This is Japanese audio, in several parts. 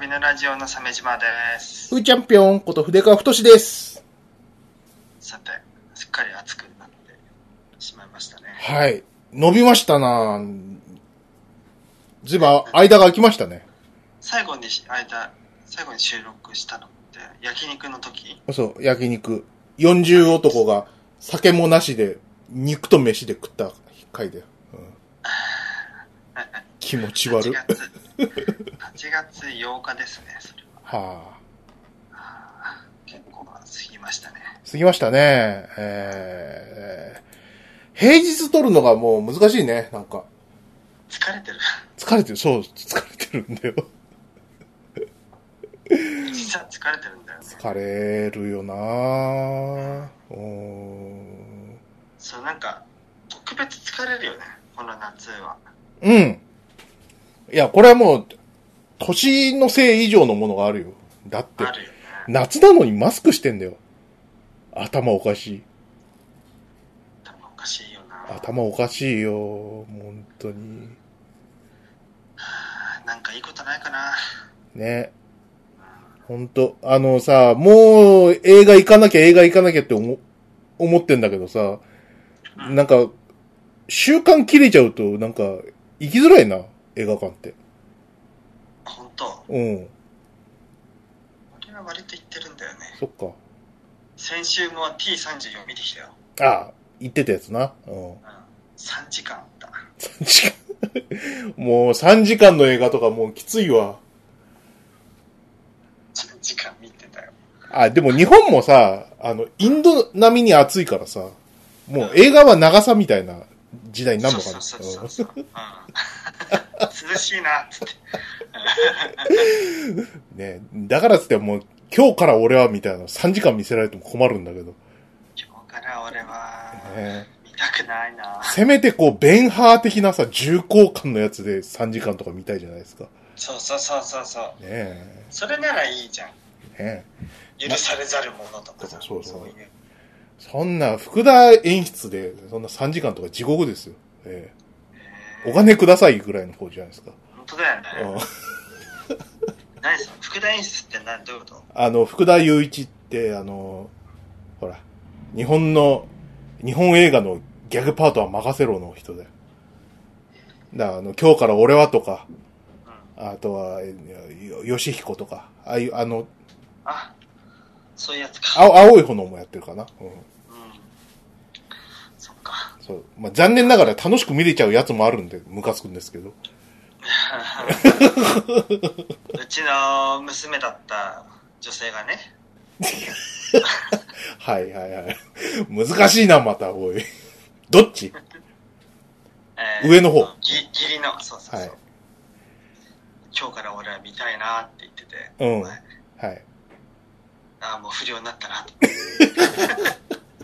びのラジオの鮫島ですふーチャンピオンこと筆川太です。さてすっかり暑くなってしまいましたねはい。伸びましたなずいぶん間が空きましたね。最後にし間最後に収録したのって焼肉の時？そう、焼肉。40男が酒もなしで肉と飯で食った回だよ。うん 気持ち悪8い。月8月8日ですねそれははあ。あー結構過ぎましたね過ぎましたね。えー、平日撮るのがもう難しいね。なんか。疲れてる疲れてる。そう、疲れてるんだよ。実は疲れてるんだよね疲れるよなぁ。うーんそうなんか特別疲れるよねこの夏はうん。いや、これはもう、年のせい以上のものがあるよ。だって夏なのにマスクしてんだよ。頭おかしい。頭おかしいよな頭おかしいよ。本当に。はあなんかいいことないかなね。本当あのさ、もう映画行かなきゃ映画行かなきゃって思、思ってんだけどさ、うんなんか、習慣切れちゃうと、なんか、行きづらいな、映画館って。本当？うん。俺は割と言ってるんだよねそっか。先週も T34 見てきたよ、ああ、言ってたやつな。うん。うん、3時間あった3時間？もう3時間の映画とかもうきついわ。3時間見てたよあ、でも日本もさ、あの、インド並みに暑いからさ、もう映画は長さみたいな時代になるのかな。そうそうそうそう、うん、涼しいなっつってうんねだからっつってもう、今日から俺はみたいな3時間見せられても困るんだけど。今日から俺はね見たくないなせめてこう、ベンハー的なさ、重厚感のやつで3時間とか見たいじゃないですか。ねそうそうそうそうそうえ。それならいいじゃんねえ。許されざるものとかさそうそういうそんな、福田演出で、そんな3時間とか地獄ですよ。ええ。お金くださいぐらいの方じゃないですか。本当だよねうん何その副大演出って何どういうこと？あの、福田雄一って、あの、ほら、日本の、日本映画のギャグパートは任せろの人だよ。だから、あの、今日から俺はとか、うんあとは、えよ吉彦とか、ああいう、あの、あそういうやつか青青い炎もやってるかな。うん。うんそっかそう。まあ、残念ながら楽しく見れちゃうやつもあるんで、ムカつくんですけど。うちの娘だった女性がねはいはいはい。難しいな、また、おい。どっち？え上の方ぎ義理のそうそうそう、はい今日から俺は見たいなって言ってて、うんはい。ああもう不良になったな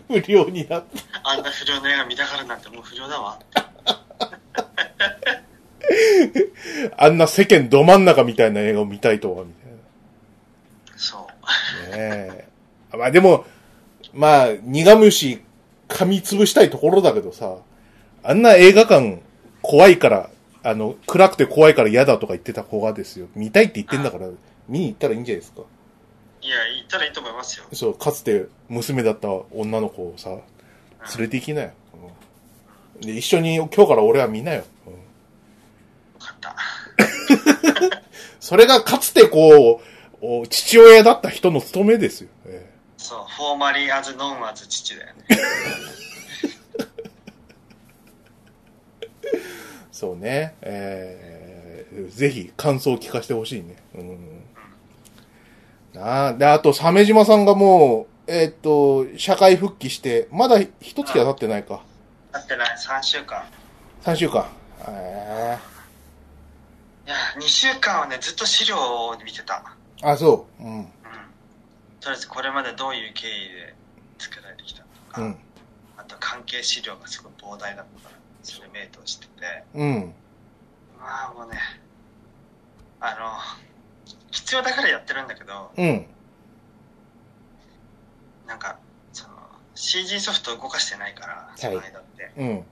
不良になって。あんな不良の映画見たがるなんてもう不良だわ あんな世間ど真ん中みたいな映画を見たいとは、みたいな。そうねえ。まあでも、まあ、苦虫噛みつぶしたいところだけどさ、あんな映画館怖いから、あの、暗くて怖いから嫌だとか言ってた子がですよ。見たいって言ってんだから、見に行ったらいいんじゃないですか。いや言ったらいいと思いますよそう、かつて娘だった女の子をさ、連れて行きなよ。うんで、一緒に今日から俺は見なよ。うんよかった それがかつてこう、お父親だった人の務めですよ。ええそうフォーマリーアズノンアズ父だよね そうね。えー、ぜひ感想を聞かせてほしいね。うん。なあ、で、あと、鮫島さんがもう、えーっと、社会復帰して、まだ一月は経ってないか。だってない3週間3週間。えいや2週間はねずっと資料を見てたー、あ、そう。うん。うんとりあえずこれまでどういう経緯で作られてきたのか、うん。あと関係資料がすごい膨大だったからそれメイトしててうん。まあもうねあの必要だからやってるんだけどうん。なんかその CG ソフト動かしてないからその間って、うん。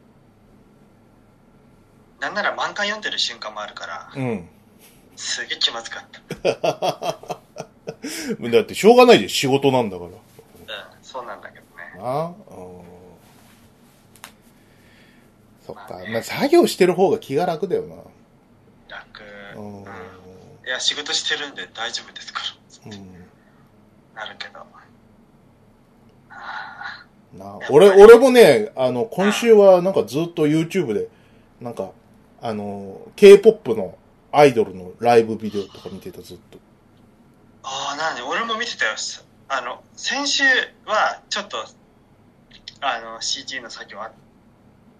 なんなら漫画読んでる瞬間もあるからうん。すげえ気まずかった。だってしょうがないじゃん、仕事なんだから。うん、そうなんだけどね。なあうんそっか。まあ、作業してる方が気が楽だよな。楽。うん。うん。いや、仕事してるんで大丈夫ですから。うんなるけど。あな俺、俺もね、あの、今週はなんかずっと YouTube で、なんか、あの、K-POP のアイドルのライブビデオとか見てた、ずっと。あー、なに俺も見てたよ。あの、先週はちょっと、あの、CG の作業あ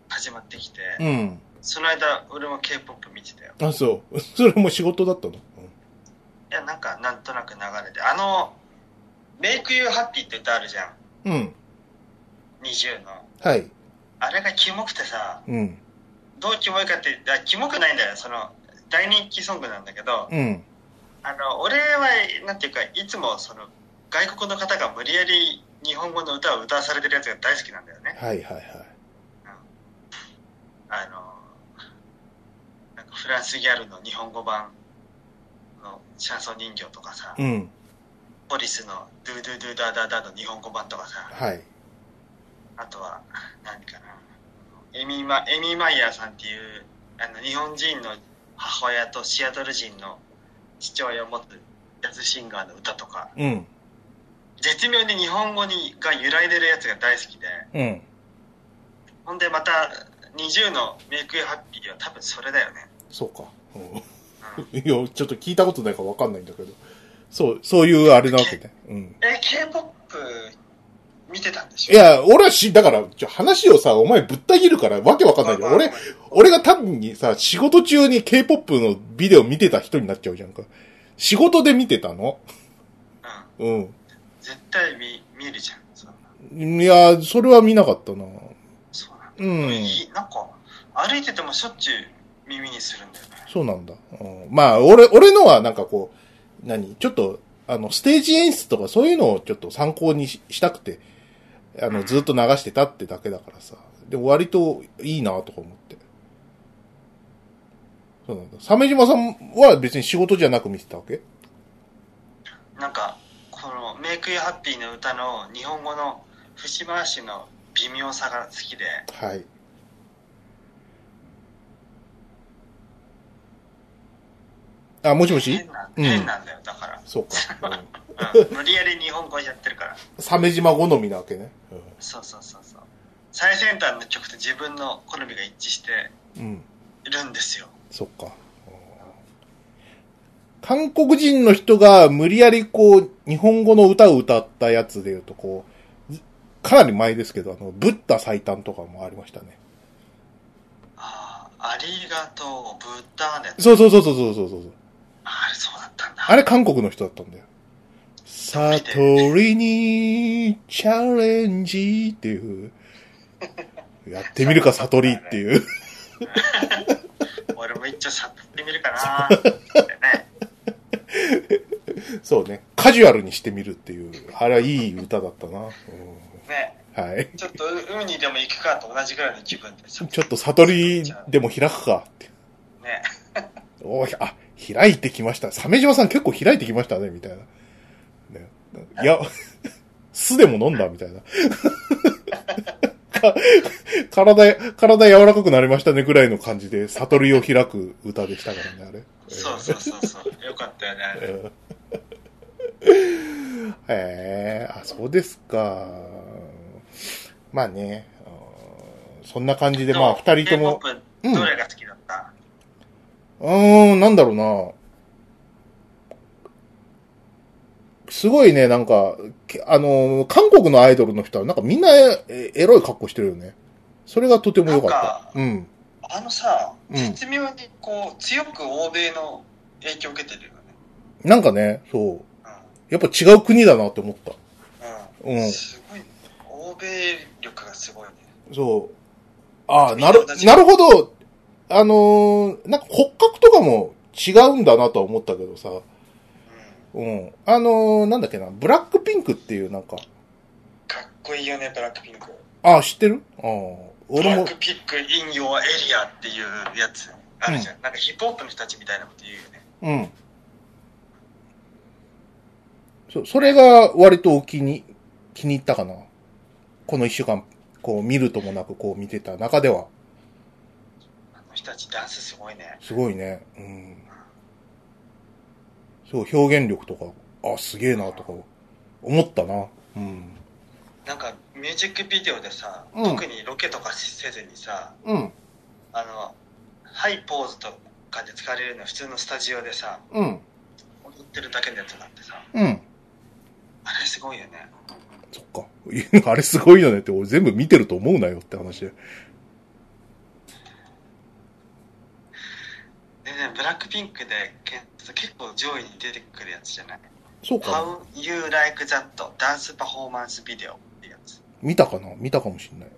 始まってきて、うん。その間、俺も K-POP 見てたよ。あ、そう。それも仕事だったの？いや、なんか、なんとなく流れて。あの、Make You Happy って歌あるじゃん。うん。うん。20の。はい。あれがキモくてさ、うん。どうキモいかって、いや、キモくないんだよ。その、大人気ソングなんだけど、うん。あの、俺は、なんていうか、いつもその、外国の方が無理やり日本語の歌を歌わされてるやつが大好きなんだよね。はいはいはい。あの、なんかフランスギャルの日本語版のシャンソン人形とかさ、うん。ポリスのドゥドゥドゥダダダの日本語版とかさ、はい。あとは、何かな、エミーマ、エミー・マイヤーさんっていう、あの、日本人の母親とシアトル人の父親を持つジャズシンガーの歌とか、うん。絶妙に日本語にが揺らいでるやつが大好きで、うん。ほんでまた、20のメイク・ハッピーは多分それだよね。そうか。うんうん、いや、ちょっと聞いたことないからわかんないんだけど。そう、そういうあれなわけね。うん。え、K-POP 見てたんでしょ？いや、俺はし、だから、ちょ話をさ、お前ぶった切るからわけわかんないじゃん。俺、俺が多分にさ、仕事中に K-POP のビデオ見てた人になっちゃうじゃんか。仕事で見てたの？うん。うん。絶対見見るじゃん。いや、それは見なかったな。そうなんだ。うん。いいなんか、歩いててもしょっちゅう耳にするんだよね。そうなんだ。うん、まあ、俺、俺のはなんかこう、何？ちょっと、あの、ステージ演出とかそういうのをちょっと参考にししたくて、あの、ずっと流してたってだけだからさ。でも割といいなとか思って。そうなんだ。鮫島さんは別に仕事じゃなく見てたわけ？なんか、この、メイク・ユ・ハッピーの歌の日本語の節回しの微妙さが好きで、はい。あ、もしもし？変な、うん変なんだよ、だから。そうか。うん、無理やり日本語やってるから。うん。鮫島好みなわけね。そうそうそうそう。最先端の曲と自分の好みが一致してうん。うん。いるんですよ。そっか。韓国人の人が無理やりこう、日本語の歌を歌ったやつで言うとこう、ずかなり前ですけど、あの、ブッダ最短とかもありましたね。ああ、ありがとう、ブッダーのやつ。そうそうそうそうそうそうそう。あれ、そうだったんだ。あれ韓国の人だったんだよ。悟りにチャレンジっていう。やってみるか悟りっていう。俺も一応さってみるかなーってね。そうね。カジュアルにしてみるっていう。あれはいい歌だったな。うんね。はい。ちょっと海にでも行くかと同じぐらいの気分でさ。ちょっと悟りでも開くかって。ね。おーあ、開いてきました。鮫島さん結構開いてきましたね、みたいな。ね、いや、酢でも飲んだみたいな。か体、体柔らかくなりましたねぐらいの感じで、悟りを開く歌でしたからね、あれ。そうそうそうそう。よかったよね。あれえーへえあ、そうですか。まあね、うんそんな感じで、まあ、二人とも、どれが好きだった、うーん、なんだろうな。すごいね、なんか、けあの、韓国のアイドルの人は、なんかみんなえエロい格好してるよね。それがとても良かった。うん。あのさ、うん絶妙にこう、強く欧米の影響を受けてるよね。なんかね、そう。うん。やっぱ違う国だなって思った。うん。うんすごい、欧米力がすごいね。そう。ああ、なるなるほど。あのーなんか骨格とかも違うんだなとは思ったけどさ。うん。うん。あのーなんだっけな、ブラックピンクっていうなんか、かっこいいよね、ブラックピンク。ああ、知ってる？ああ。ブ俺もラックピンク in your area っていうやつあるじゃん。なんかヒップホップの人たちみたいなこと言うよね。うん。そ、それが割と気に、気に入ったかな。この一週間、こう見るともなくこう見てた中では、人たちダンスすごいね。すごいね。うん。そう、表現力とか、あ、すげえなとか、思ったな。うん。なんかミュージックビデオでさ、うん特にロケとかせずにさ、うん。あの、ハイポーズとかで使われるのは普通のスタジオでさ、うん。踊ってるだけのやつがあってさ、うん。あれすごいよね。そっか。あれすごいよねって、俺全部見てると思うなよって話で。でね、ブラックピンクでけ結構上位に出てくるやつじゃない？そうかな。How You Like That ダンスパフォーマンスビデオってやつ見たかな？見たかもしんない。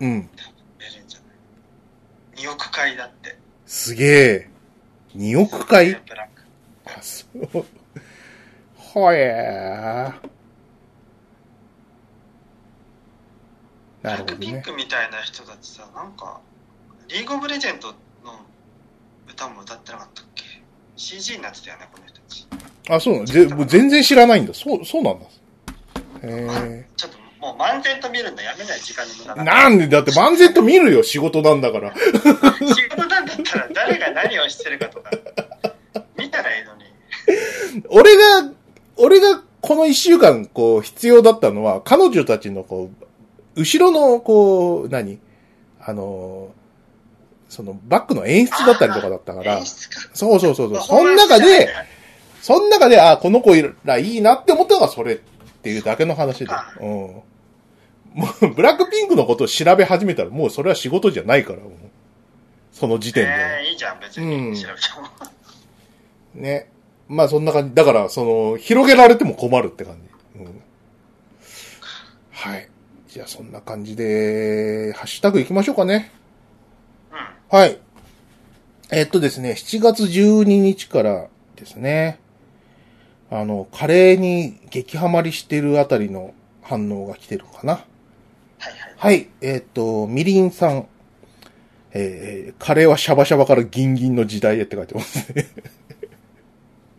うん。出るんじゃない？2億回だって。すげえ。2億回？ブラック。あ、そう。はえー。なるほどね。ブラックピンクみたいな人たちさ、なんか、リーグオブレジェンドの歌も歌ってなかったっけ ?CG になってたよね、この人たち。あ、そうなの？ぜもう全然知らないんだ。そう、そうなんだ。へちょっともう漫然と見るのやめない時間の無駄え。だ。なんで？だって 万全と見るよ、仕事なんだから。仕事なんだったら誰が何をしてるかとか、見たらいいのに。俺が、俺がこの一週間、こう、必要だったのは、彼女たちの、こう、後ろの、こう、何？あの、その、バックの演出だったりとかだったから。そうそうそうそう。まあその中で、、その中で、あ、この子らいいなって思ったのがそれっていうだけの話で。うん。もう、ブラックピンクのことを調べ始めたら、もうそれは仕事じゃないから、その時点では。えー、いいじゃん、別に。うん調べても。ね。まあそんな感じ。だから、その、広げられても困るって感じ。うん。はい。じゃあそんな感じで、ハッシュタグ行きましょうかね。うん。はい。えっとですね、7月12日からですね、あの、カレーに激ハマりしてるあたりの反応が来てるかな。はいはい。はい。えっと、みりんさん。えー、カレーはシャバシャバからギンギンの時代へって書いてますね。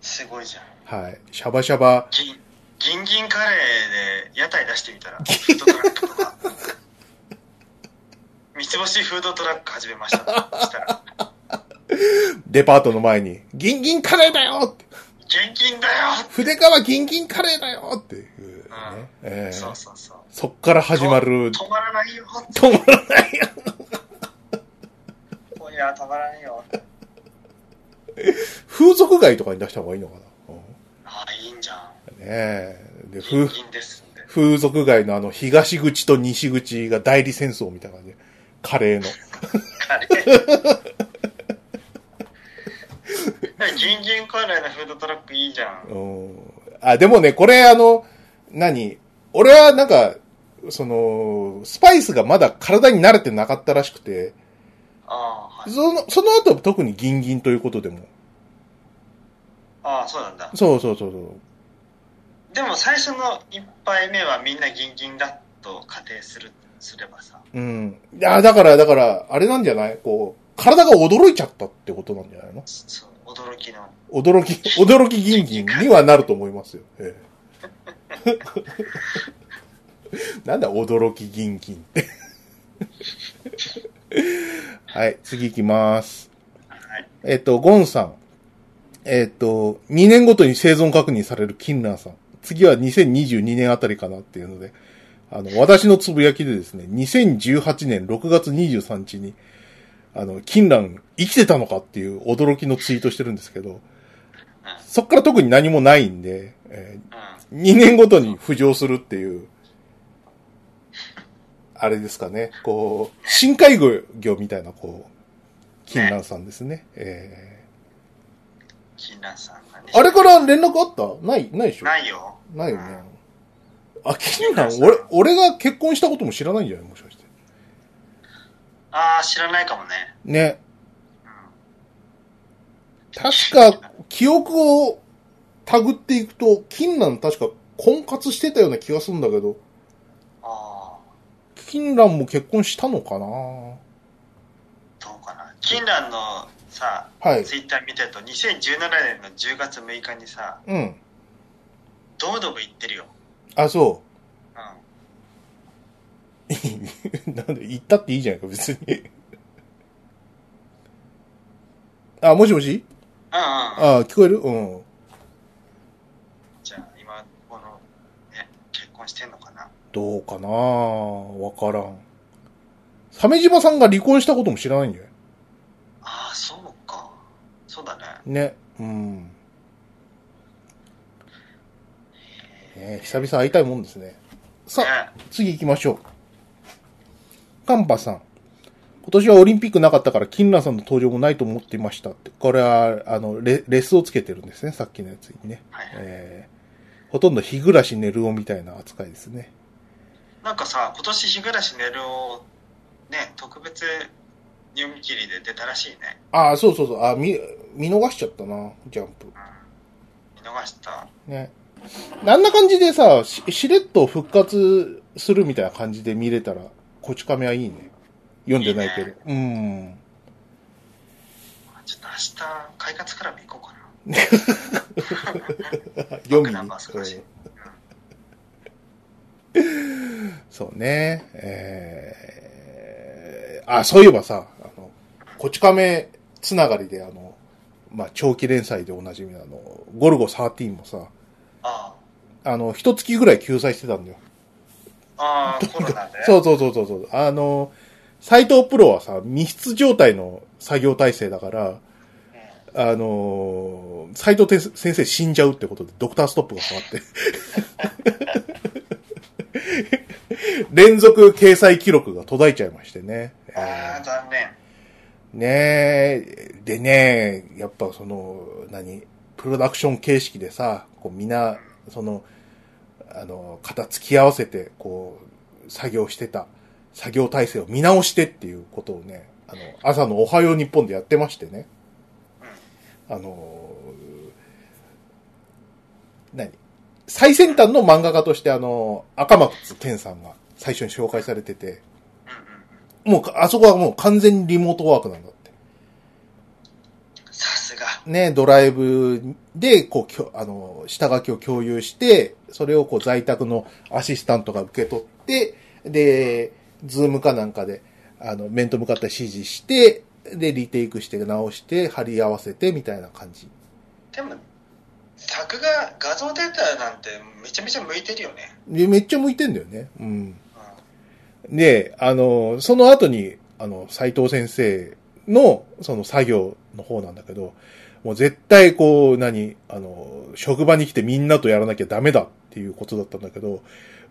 すごいじゃん。はい。シャバシャバ。ギン、ギンギンカレーで屋台出してみたら、フードトラックとか。三つ星フードトラック始めました。そしたら、デパートの前に、ギンギンカレーだよって現金だよ筆川ギンギンカレーだよっていう、ねうんえーそうそうそう。そっから始まる、止まらないよ止まらないよ。今夜は止まらないよ。風俗街とかに出した方がいいのかな？うんああ、いいんじゃん。ねえ。で、現風。風俗街のあの、東口と西口が代理戦争みたいな感じで、カレーの。カレー。ギンギンカレーのフードトラックいいじゃん。うん。あ、でもね、これあの、何？俺はなんか、その、スパイスがまだ体に慣れてなかったらしくて、ああ、はい。その、その後特にギンギンということでも。ああ、そうなんだ。そうそうそうそう。でも最初の一杯目はみんなギンギンだと仮定する、すればさ。うん。いや、だから、だから、あれなんじゃない？こう、体が驚いちゃったってことなんじゃないの？そう、驚きの。驚き、驚きギンギンにはなると思いますよ。ええ、なんだ、驚きギンギンって。はい、次行きます。はい。えっと、ゴンさん。えっと、2年ごとに生存確認されるキンランさん。次は2022年あたりかなっていうので、あの、私のつぶやきでですね、2018年6月23日に、あの、キンラン生きてたのかっていう驚きのツイートしてるんですけど、そっから特に何もないんで、えうん。ー2年ごとに浮上するっていう、あれですかね、こう、深海魚みたいな、こう、キンランさんですね。え金蘭さんがね。ーあれから連絡あった？ない、ないでしょ？ないよ。ないよね。あ、キンラン、俺、俺が結婚したことも知らないんじゃない？もしかして。ああ、知らないかもね。ね。うん。確か、記憶をたぐっていくと、キンラン確か婚活してたような気がするんだけど、ああ、キンランも結婚したのかな？どうかな。金蘭のさ、はいツイッター見てると、2017年の10月6日にさ、うん。ドブドブ行ってるよ。あ、そうん。う。なんで、行ったっていいじゃないか、別に。あ、もしもし？うんうん。あ、聞こえる？うん。じゃあ、今、この、ね、結婚してんのかな？どうかな？わからん。鮫島さんが離婚したことも知らないんじゃない？ああ、そうか。そうだね。ね。うん。ね久々会いたいもんですね。さあ、ね次行きましょう。カンパさん。今年はオリンピックなかったから、金蘭さんの登場もないと思っていましたって。これは、あの、レレスをつけてるんですね、さっきのやつにね。はいはいえー、ほとんど日暮らし寝るおみたいな扱いですね。なんかさ、今年日暮らし寝るを、ね、特別読み切りで出たらしいね。ああ、そうそうそう。あ見、見逃しちゃったな、ジャンプ。うん。見逃した。ね。あんな感じでさ、ししれっと復活するみたいな感じで見れたら、こち亀はいいね。読んでないけど。いいうん。ちょっと明日、快活クラブ行こうかな。読。そうね。えー、あ、そういえばさ、あの、こち亀つながりで、あの、まあ、長期連載でおなじみのあの、ゴルゴ13もさ、ああの、一月ぐらい救済してたんだよ。あ。ああ、コロナで？そうそうそうそうそう。あの、斎藤プロはさ、密室状態の作業体制だから、うんあのー、斎藤て先生死んじゃうってことで、ドクターストップが変わって。連続掲載記録が途絶えちゃいましてね。ああ、残念。ねえ、でね、やっぱその、何、プロダクション形式でさ、こうみんな、その、あの、肩突き合わせて、こう、作業してた、作業体制を見直してっていうことをね、あの、朝のおはよう日本でやってましてね。あの、何？最先端の漫画家としてあの、赤松健さんが最初に紹介されてて。もうか、あそこはもう完全にリモートワークなんだ。ね、ドライブで、こう、きょあの、下書きを共有して、それをこう、在宅のアシスタントが受け取って、で、 Zoom かなんかで、あの、面と向かって指示して、で、リテイクして直して、貼り合わせて、みたいな感じ。でも、作画、画像データなんてめちゃめちゃ向いてるよね。で、めっちゃ向いてんだよね。うん。うん。で、あの、その後に、あの、斎藤先生の、その作業の方なんだけど、もう絶対こう、何、あの、職場に来てみんなとやらなきゃダメだっていうことだったんだけど、も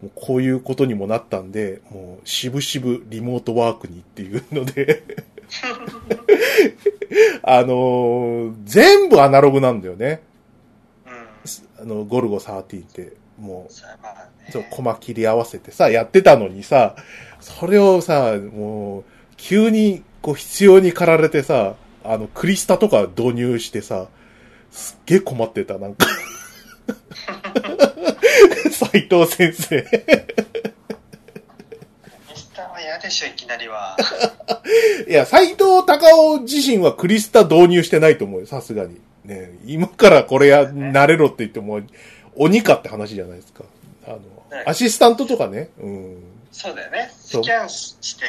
うこういうことにもなったんで、もう、しぶしぶリモートワークにっていうので、あの、全部アナログなんだよね。うん。あの、ゴルゴ13って、もう。そう、コマ切り合わせてさ、やってたのにさ、それをさ、もう、急に、こう、必要に駆られてさ、あの、クリスタとか導入してさ、すっげえ困ってた、なんか。斎藤先生。ミスターは嫌でしょ、いきなりは。いや、斎藤隆夫自身はクリスタ導入してないと思うよ、さすがに。ね今からこれや、慣れろって言っても、鬼かって話じゃないですか。あの、ねアシスタントとかね、うん。そうだよね。スキャンして、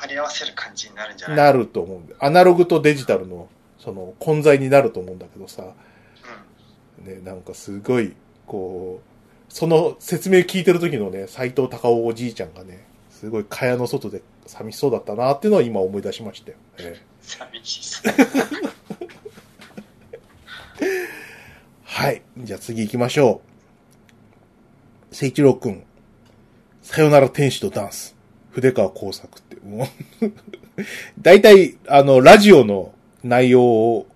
貼り合わせる感じになるんじゃないなると思うんで。アナログとデジタルの、その、混在になると思うんだけどさ、うね、なんかすごい、こう、その説明聞いてる時のね、斎藤隆夫おじいちゃんがね、すごい蚊帳の外で寂しそうだったなっていうのは今思い出しましたよ。ええん。寂しそう。はい。じゃあ次行きましょう。聖一郎くん。さよなら天使とダンス。筆川工作って、もう、大体、あの、ラジオの内容を、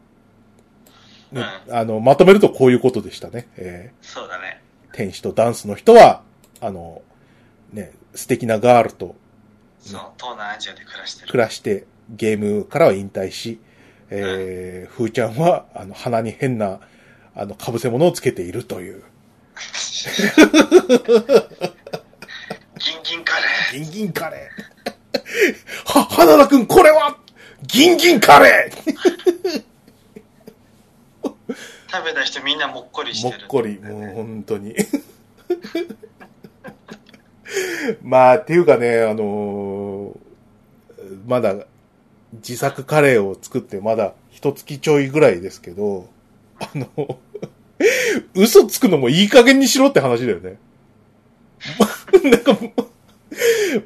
ねあの、まとめるとこういうことでしたね。えそうだね。ー天使とダンスの人は、あの、ね、素敵なガールとそう、東南アジアで暮らしてる。暮らして、ゲームからは引退し、えー、ふーちゃんは、あの、鼻に変な、あの、被せ物をつけているという。ギンギンカレー。は、花田くん、これは、ギンギンカレー食べた人みんなもっこりしてる。もっこり、もう本当に。まあ、っていうかね、あのーまだ自作カレーを作ってまだ一月ちょいぐらいですけど、あの、嘘つくのもいい加減にしろって話だよね。なんかもう、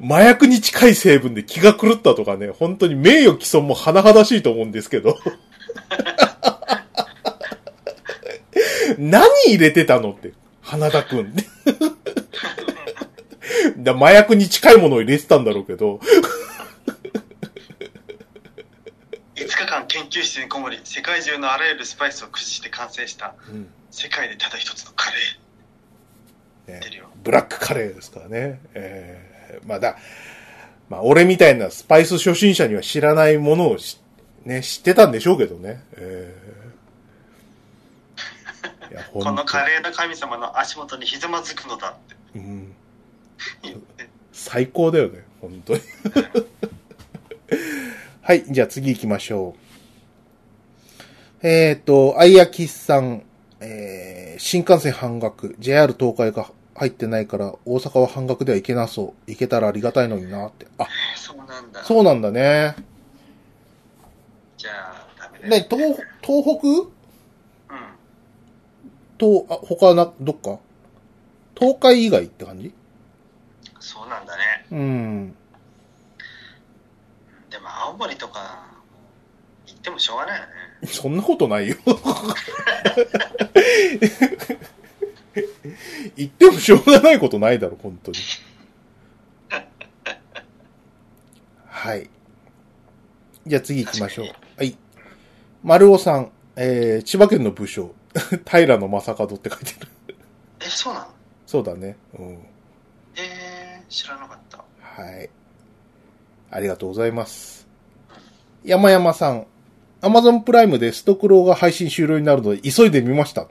麻薬に近い成分で気が狂ったとかね、本当に名誉毀損も甚だしいと思うんですけど。何入れてたのって、花田くん。だ麻薬に近いものを入れてたんだろうけど、5日間研究室にこもり、世界中のあらゆるスパイスを駆使して完成した、うん世界でただ一つのカレー。ね。ブラックカレーですからね。えー、まあだ、まあ俺みたいなスパイス初心者には知らないものをしね、知ってたんでしょうけどね。えー、このカレーの神様の足元にひざまずくのだってうん。最高だよね、本当に。はい、じゃあ次行きましょう。えっ、と、あいやきさん、えー、新幹線半額、JR 東海が入ってないから、大阪は半額では行けなそう。行けたらありがたいのになって。あ、そうなんだ。そうなんだね。じゃあ、ダメだよね、東、東北？うん。と、あ、他はな、どっか？東海以外って感じ？そうなんだね。うん。でも青森とか、行ってもしょうがないよね。そんなことないよ。言ってもしょうがないことないだろ、本当に。はい。じゃあ次行きましょう。はい。丸尾さん、えー、千葉県の武将、平野正門って書いてある。え、そうなの？そうだね。うん。えー、知らなかった。はい。ありがとうございます。山山さん、アマゾンプライムでストクローが配信終了になるので急いで見ました。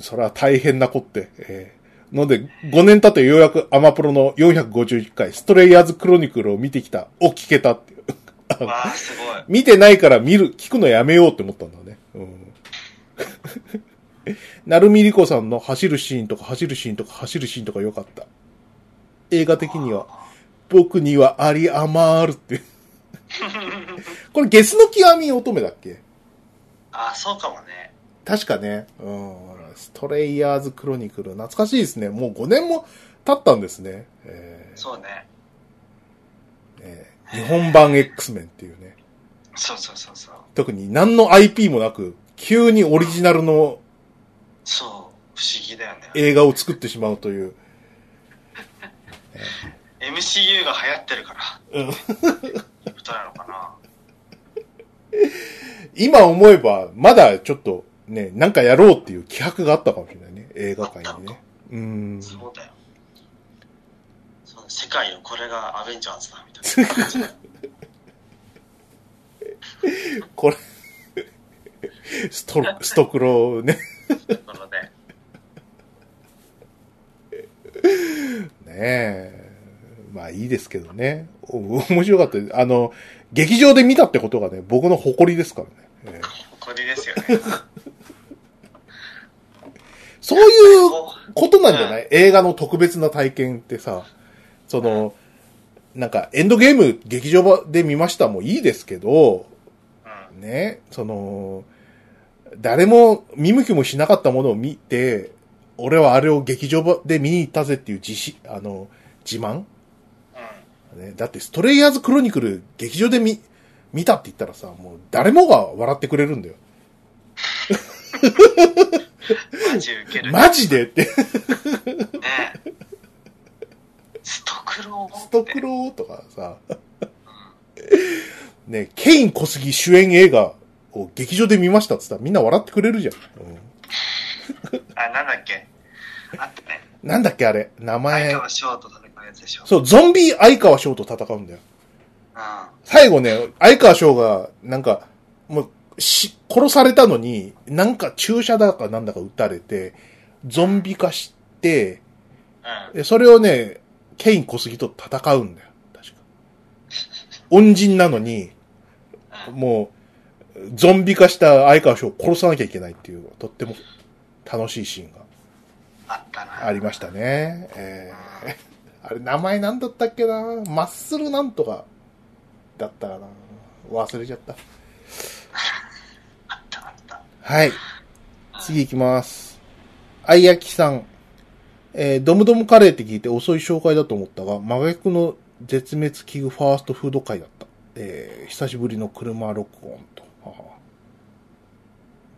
それは大変なこって。えーので、5年経ってようやくアマプロの451回、ストレイヤーズクロニクルを見てきた、を聞けたっていう。わあ、すごい。見てないから見る、聞くのやめようって思ったんだね。うん。なるみりこさんの走るシーンとか走るシーンとか走るシーンとか良かった。映画的には、僕にはあり余るって。これゲスの極み乙女だっけ？あ、そうかもね。確かね。うん。ストレイヤーズクロニクル。懐かしいですね。もう5年も経ったんですね。えそうね。ーえー日本版 X メンっていうね。そうそうそうそう。特に何の IP もなく、急にオリジナルのそう。不思議だよね。映画を作ってしまうという。MCU が流行ってるから。うんことなのかな。今思えば、まだちょっとね、なんかやろうっていう気迫があったかもしれないね。映画界にね。うん。そうだよ。そう世界をこれがアベンジャーズだみたいな感じで。これ、スト、ストクロね。ねえ。まあいいですけどね。お面白かったです。あの、劇場で見たってことがね、僕の誇りですからね。ええ誇りですよね。そういうこことなんじゃない、映画の特別な体験ってさ、その、なんか、エンドゲーム劇場で見ましたもいいですけど。ね、その、誰も見向きもしなかったものを見て、俺はあれを劇場で見に行ったぜっていう自信、あの、自慢？うん。ね、だってストレイヤーズクロニクル劇場で見、見たって言ったらさ、もう誰もが笑ってくれるんだよ。マジウケる。マジで？って。ねストクロー？ストクローとかさ、ね、ケイン小杉主演映画を劇場で見ましたって言ったらみんな笑ってくれるじゃん。うんあ、なんだっけ？あったね。なんだっけあれ、名相前。川翔と戦うやつでしょ。そう、ゾンビ相川翔と戦うんだよ。う最後ね、相川翔が、なんか、もう、し、殺されたのに、なんか注射だかなんだか撃たれて、ゾンビ化して、ん。うん。でそれをね、ケイン小杉と戦うんだよ。確か。恩人なのに、うんもゾンビ化した相川翔を殺さなきゃいけないっていう、とっても楽しいシーンがあったな。ありましたね。えー、あれ、名前なんだったっけな？マッスルなんとかだったかな忘れちゃった。はい。次行きます。あいやきさん。えードムドムカレーって聞いて遅い紹介だと思ったが、真逆の絶滅危惧ファーストフード会だった。えー久しぶりの車録音と。はは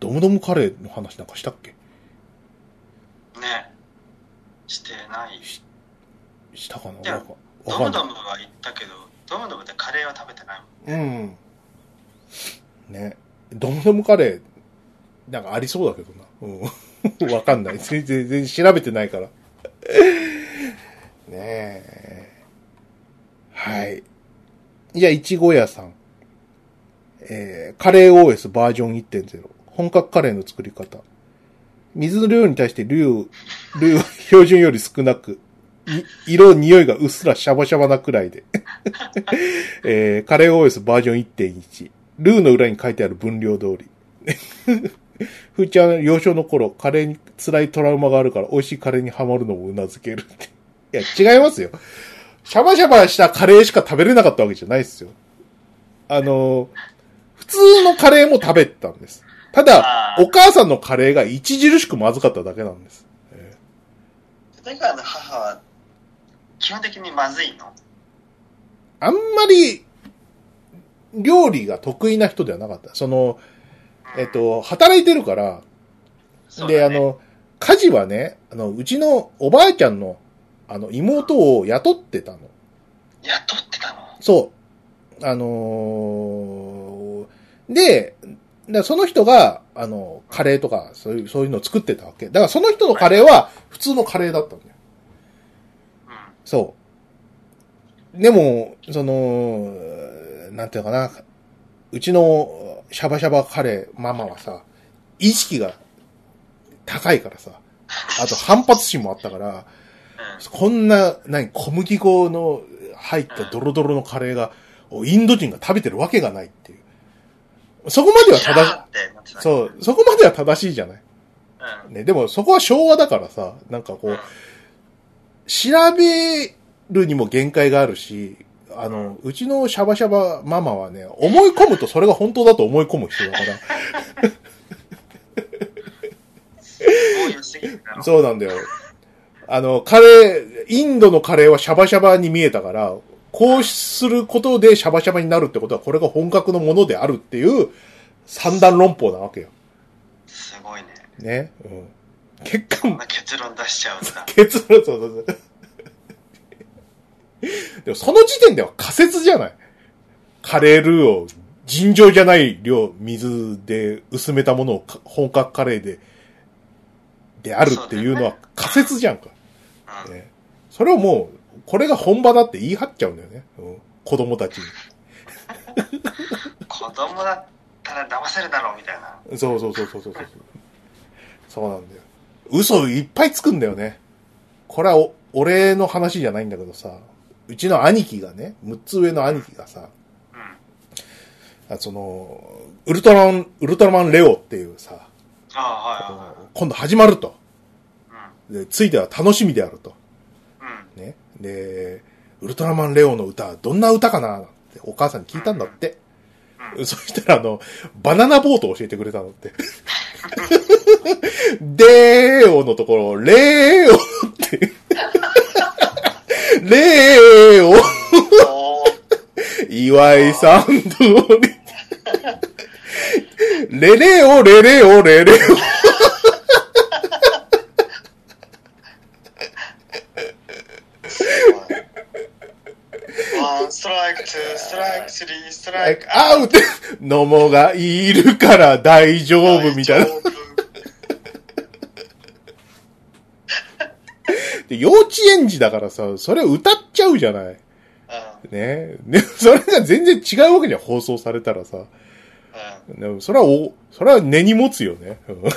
ドムドムカレーの話なんかしたっけ？ねしてない。したかな？いやわかドわかんないムドムは行ったけど、ドムドムでカレーは食べてないもん。うん。ね。ドムドムカレー、なんかありそうだけどな。うん。わかんない。全然、全然調べてないから。ねえ。はい。じゃあ、いちご屋さん。えー、カレー OS バージョン1.0。本格カレーの作り方。水の量に対して量、量は 標準より少なく、色、匂いがうっすらシャバシャバなくらいで。えー、カレー OS バージョン1.1。ルーの裏に書いてある分量通り。ふーちゃん、幼少の頃、カレーに辛いトラウマがあるから、美味しいカレーにハマるのもうなずけるって。いや、違いますよ。シャバシャバしたカレーしか食べれなかったわけじゃないですよ。あの、普通のカレーも食べてたんです。ただ、お母さんのカレーが著しくまずかっただけなんです。え立川の母は、基本的にまずいの？ーあんまり、料理が得意な人ではなかった。その、えっ、と、働いてるから、ねあの、家事はね、あの、うちのおばあちゃんの、あの、妹を雇ってたの。雇ってたの？そう。あのーで、だその人が、あの、カレーとか、そういう、そういうのを作ってたわけ。だからその人のカレーは、普通のカレーだったんだよ。うん。そう。でも、その、なんていうのかな、うちのシャバシャバカレー、ママはさ、意識が高いからさ、あと反発心もあったから、うん。こんな、何、小麦粉の入ったドロドロのカレーが、インド人が食べてるわけがないっていう。そこまでは正しい、そう、そこまでは正しいじゃない。うん。ね、でもそこは昭和だからさ、なんかこうんう、調べるにも限界があるし、あの、うちのシャバシャバママはね、思い込むとそれが本当だと思い込む人だから、そうなんだよ。あの、カレー、インドのカレーはシャバシャバに見えたから、こうすることでシャバシャバになるってことは、これが本格のものであるっていう三段論法なわけよ。すごいね。ね。うん。結果、結論出しちゃうんだ。結論、そうそうそう。でもその時点では仮説じゃない。カレールーを尋常じゃない量、水で薄めたものをか本格カレーで、であるっていうのは仮説じゃんか。うん。ね、それをもう、これが本場だって言い張っちゃうんだよね。うん、子供たち子供だったら騙せるだろうみたいな。に。そうそうそうそうそうそう。そうなんだよ。嘘いっぱいつくんだよね。これはお、俺の話じゃないんだけどさ、うちの兄貴がね、6つ上の兄貴がさ、うん。あその、ウルトラマン、ウルトラマンレオっていうさ、ああ、はいは今度始まると。いはい。で、ついては楽しみであると。うん。うん。ね。で、ウルトラマンレオの歌、どんな歌かななんてお母さんに聞いたんだって。うそしたらあの、バナナボートを教えてくれたのって。でーおのところ、レーオって。レーオおー。岩井さん通り。レレオ、レレオ、レレオ。ワンストライク、ツーストライク、スリー。ストライク、アウト、野茂がいるから大丈夫みたいな大。丈夫で幼稚園児だからさ、それ歌っちゃうじゃない。ね。で、それが全然違うわけじゃん、放送されたらさ。うん。うん。でもそれはお、それは根に持つよね。う んね。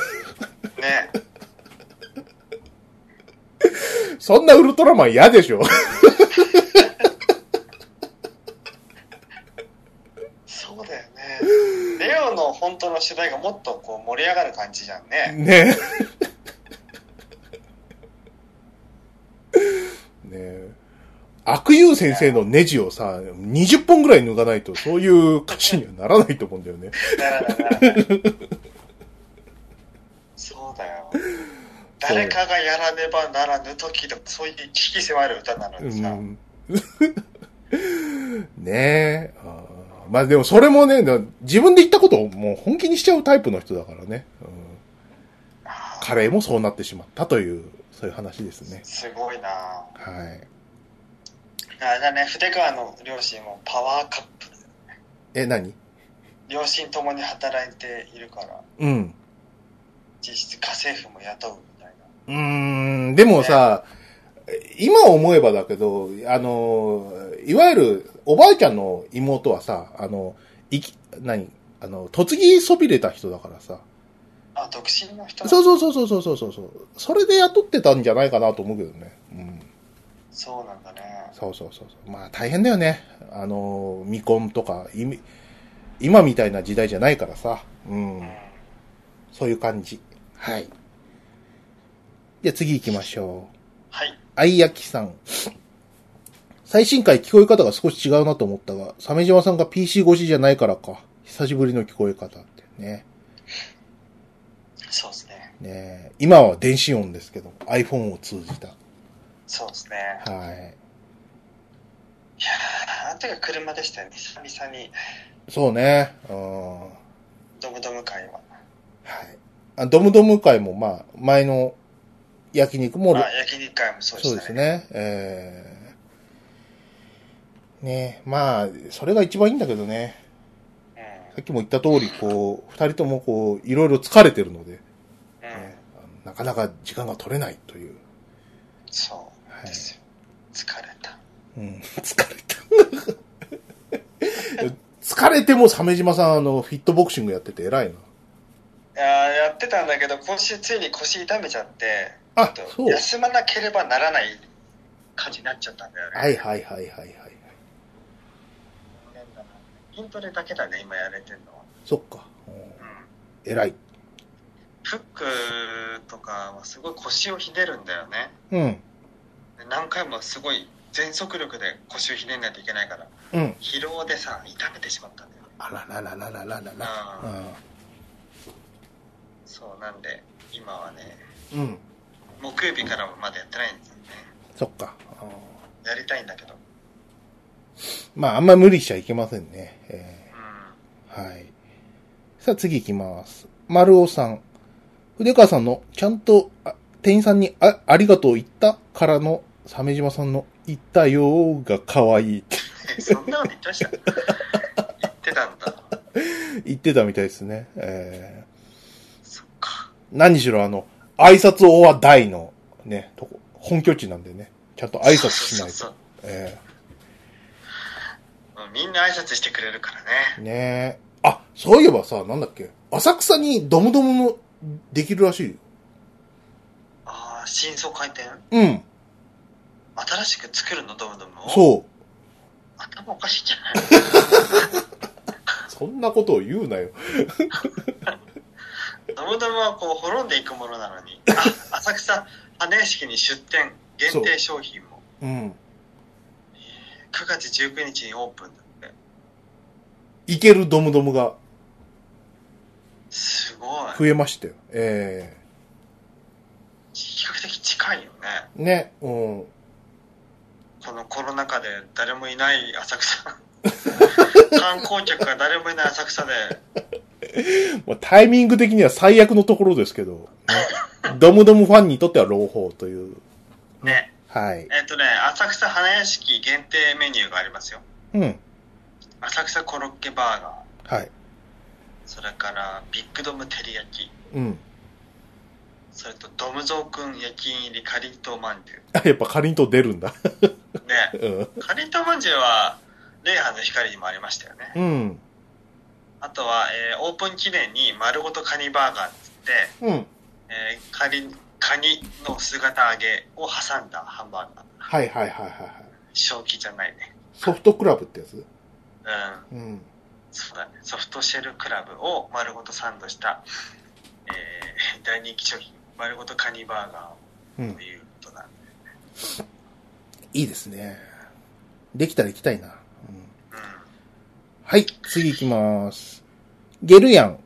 そんなウルトラマン嫌でしょ。そうだよね。レオのの主題がもっとこう盛り上がる感じじゃんね。ねねえ。悪友先生のネジをさ、20本ぐらい抜かないと、そういう歌詞にはならないと思うんだよね。そうだよ。誰かがやらねばならぬ時とそういう危機迫る歌なのうにさ。ん。ねえ。まあでもそれもね、だ自分で言ったことをもう本気にしちゃうタイプの人だからね。うん、カレーもそうなってしまったという、そういう話ですね。すごいなはい。あれだね、筆川の両親もパワーカップル。え、何？両親ともに働いているから、うん。実質家政婦も雇うみたいな。うーん、でもさ、今思えばだけど、あの、いわゆる、おばあちゃんの妹はさ、あの、いき、何？あの、嫁ぎそびれた人だからさ。あ、独身の人そうそうそうそうそうそうそう。それで雇ってたんじゃないかなと思うけどね。うん。そうなんだね。そうそうそうそう。まあ大変だよね。あの、未婚とか、い今みたいな時代じゃないからさ。うんうん。。そういう感じ。はい。じゃあ次行きましょう。はい。あいやきさん。最新回聞こえ方が少し違うなと思ったが、鮫島さんが PC 越しじゃないからか。久しぶりの聞こえ方ってね。そうですね。ね今は電子音ですけど、iPhone を通じた。そうですね。はい。いやー、あの時は車でしたよね。久々に、そうね。うん。はい。ドムドム会は。あドムドム会も、まあ、前の焼肉も、あ、焼肉会もそうでそうしたね。ですね。えー、ねまあ、それが一番いいんだけどね。うさっきも言った通り、こう、二人ともこう、いろいろ疲れてるので。ねなかなか時間が取れないという。そうですよ。疲れた。うん、疲れた。疲れても鮫島さん、あの、フィットボクシングやってて偉いな。いやーやってたんだけど、今週ついに腰痛めちゃって、あ休まなければならない感じになっちゃったんだよね。はいはいはいはいはい。筋トレだけだね、今やれてるのは。そっか。うんうん。偉い。フックとかはすごい腰をひねるんだよね。うん。で何回もすごい全速力で腰をひねんないといけないから、うん。疲労でさ、痛めてしまったんだよね。あらららららららら。そうなんで、今はね、うん。うん。木曜日からはまだやってないんですよね。そっか。やりたいんだけど。まあ、あんま無理しちゃいけませんね。えうん。ーはい。さあ次行きます。丸尾さん。筆川さんのちゃんとあ店員さんにあありがとう言ったからの鮫島さんの言ったよーが可愛い そんなこと言ってました？言ってたんだ。言ってたみたいですね。えそっか。ー、何しろあの、挨拶王は大のね、とこ、本拠地なんでね、ちゃんと挨拶しないとそうそう。えそううんみんな挨拶してくれるからね。ー、ねえ。あ、そういえばさ、なんだっけ、浅草にドムドムのできるらしいよ。ああ、新装開店？うん、新しく作るの？ドムドムを？う。そう。頭おかしいんじゃない？そんなことを言うなよ。ドムドムはこう滅んでいくものなのに。あ、浅草花屋敷に出店、限定商品も。うん。9月19日にオープンだって。いけるドムドムがすごい。増えましたよ。え比較的近いよね。えね、うん。このコロナ禍で誰もいない浅草。観光客が誰もいない浅草で、まあ、タイミング的には最悪のところですけど、ね、ドムドムファンにとっては朗報という。ね。はい。えっ、とね、浅草花屋敷限定メニューがありますよ。うん。浅草コロッケバーガー。はい。それから、ビッグドム照り焼き。うん。それと、ドムゾウくん焼き入りかりんとうまんじゅあやっぱかりんとう出るんだ。う。ね。うん。かりんとうまんじゅうは、霊波の光にもありましたよね。うん。あとは、えーオープン記念に丸ごとカニバーガーっつって、うん。えーカニ、カニの姿揚げを挟んだハンバーガー。はいはいはいはいはい。正気じゃないね。ソフトクラブってやつ？うん。うん。そうだね、ソフトシェルクラブを丸ごとサンドした、えー 大人気商品、丸ごとカニバーガうんーと。いうことだ。いいですね。できたら行きたいな。うんうん。はい、次行きます。ゲルヤン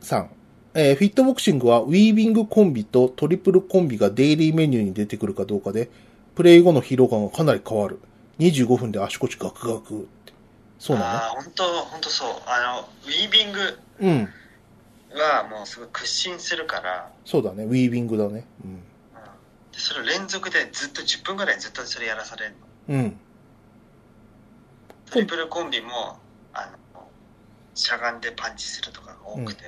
さん。えーフィットボクシングはウィービングコンビとトリプルコンビがデイリーメニューに出てくるかどうかで、プレイ後の疲労感がかなり変わる。25分で足腰ガクガク。そうなああ、本当本当そう。あの、ウィービングのうん。はもうすごい屈伸するから、そうだね。ウィービングだね。うん、でそれを連続でずっと10分ぐらいずっとそれやらされるの。うん。うん。トリプルコンビも、あの、しゃがんでパンチするとかが多くて、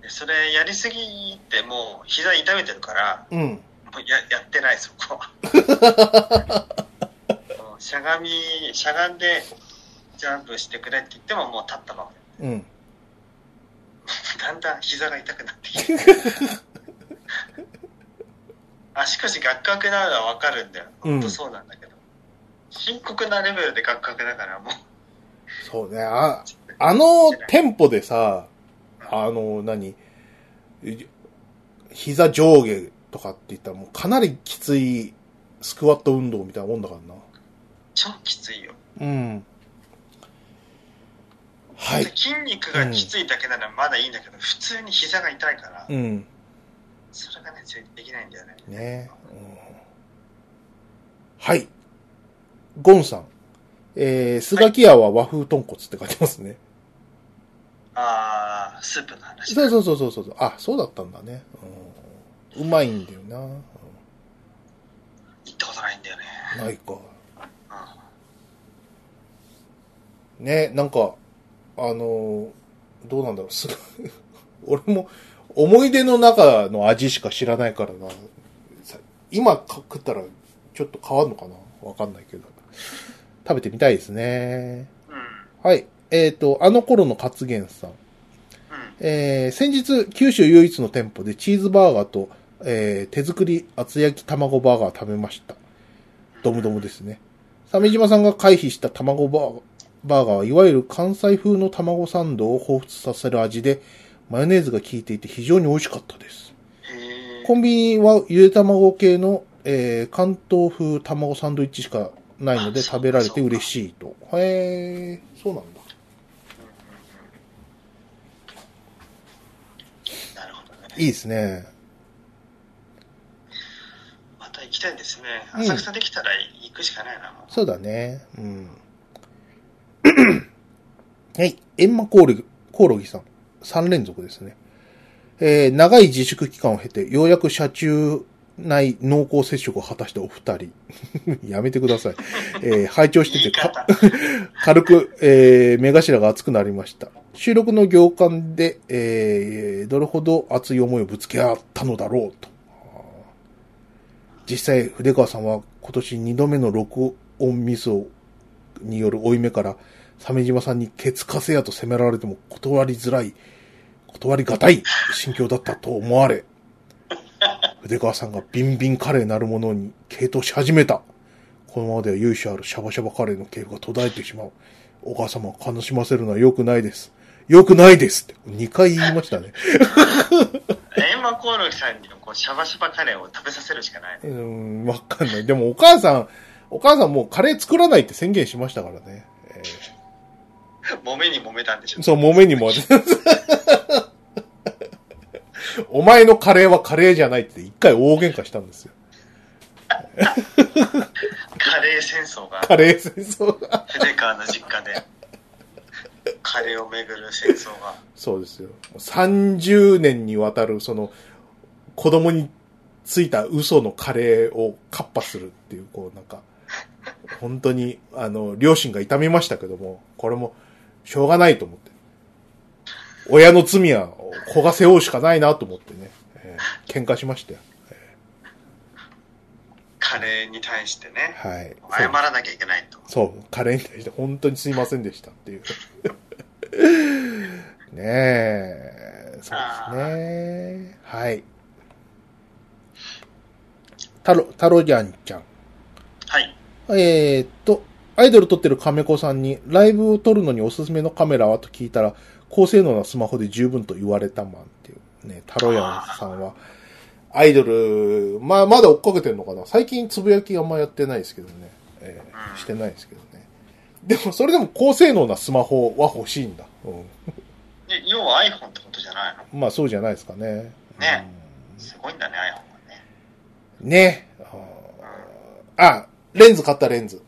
でそれやりすぎてもう膝痛めてるから、うん。もうややってないそこ しゃがみしゃがんでジャンプしてくれって言ってももう立ったままうん。だんだん膝が痛くなってきて 足腰ガッカクなのは分かるんだようん本当そうなんだけど、深刻なレベルでガッカクだからもうそうね。あ、あのテンポでさ、あの、何？膝上下とかって言ったらもうかなりきついスクワット運動みたいなもんだからな。超きついよ、うん。はい。筋肉がきついだけならまだいいんだけど、普通に膝が痛いから、うん。それがねできないんだよねね、うんはい。ゴンさん。えー、スガキ屋は和風豚骨って書いてますね。ああスープの話そうそうそうそうそう。あ、そうだったんだね。うん、うまいんだよな。うん行ったことないんだよねないか。うんね、なんか、あのーどうなんだろう、す俺も思い出の中の味しか知らないからな。さ今か食ったらちょっと変わるのかなわかんないけど。食べてみたいですね。うんはい。えっ、と、あの頃の活言さん。うんえー先日、九州唯一の店舗でチーズバーガーと、えー手作り厚焼き卵バーガー食べました。ドムドムですね。鮫島さんが回避した卵バーバーガーはいわゆる関西風の卵サンドを彷彿させる味で、マヨネーズが効いていて非常に美味しかったです。コンビニはゆで卵系の、えー関東風卵サンドイッチしかないので食べられて嬉しいと。へえ、そうなんだ。なるほどねいいですね。また行きたいですねうん浅草できたら行くしかないな、そうだね。うん。はい。エンマコオロギ、コオロギさん。3連続ですね。えー、長い自粛期間を経て、ようやく車中内濃厚接触を果たしたお二人。やめてください。えー、拝聴してて 軽く、えー、目頭が熱くなりました。収録の行間で、えー、どれほど熱い思いをぶつけ合ったのだろうと。実際、筆川さんは今年2度目の録音ミスをによる負い目から、鮫島さんにケツカセやと責められても断りづらい、断りがたい心境だったと思われ、筆川さんがビンビンカレーなるものに傾倒し始めた。このままでは由緒あるシャバシャバカレーの系譜が途絶えてしまう。お母様を悲しませるのは良くないです。良くないですって2回言いましたね。エンマコオロギさんにこうシャバシャバカレーを食べさせるしかない、うーん、わかんない。でもお母さん、お母さんもうカレー作らないって宣言しましたからね。え揉めに揉めたんでしょーそう、揉めにも。お前のカレーはカレーじゃないって一回大喧嘩したんですよ。カレー戦争がカレー戦争が。筆川の実家でカレーをめぐる戦争がそうですよ。30年にわたる、その、子供についた嘘のカレーをカッパするっていう、こう、なんか、本当に、あの、両親が痛みましたけども、これも、しょうがないと思って。親の罪は子が背負うしかないなと思ってね、えー喧嘩しましたよ。カレーに対してねはい。謝らなきゃいけないとそう、カレーに対して本当にすいませんでしたっていう。ねえ、そうですね。はい。タロ、タロジャンちゃん。はいえーっと、アイドル撮ってる亀子さんに、ライブを撮るのにおすすめのカメラはと聞いたら、高性能なスマホで十分と言われたマンっていうね、タロヤンさんは、アイドル、まあ、まだ追っかけてんのかな最近つぶやきあんまやってないですけどね。えーうんしてないですけどね。でも、それでも高性能なスマホは欲しいんだ。うで要は iPhone ってことじゃないの？ん。まあ、そうじゃないですかね。ねうんすごいんだね、iPhone はね。ね。あ、レンズ買ったレンズ。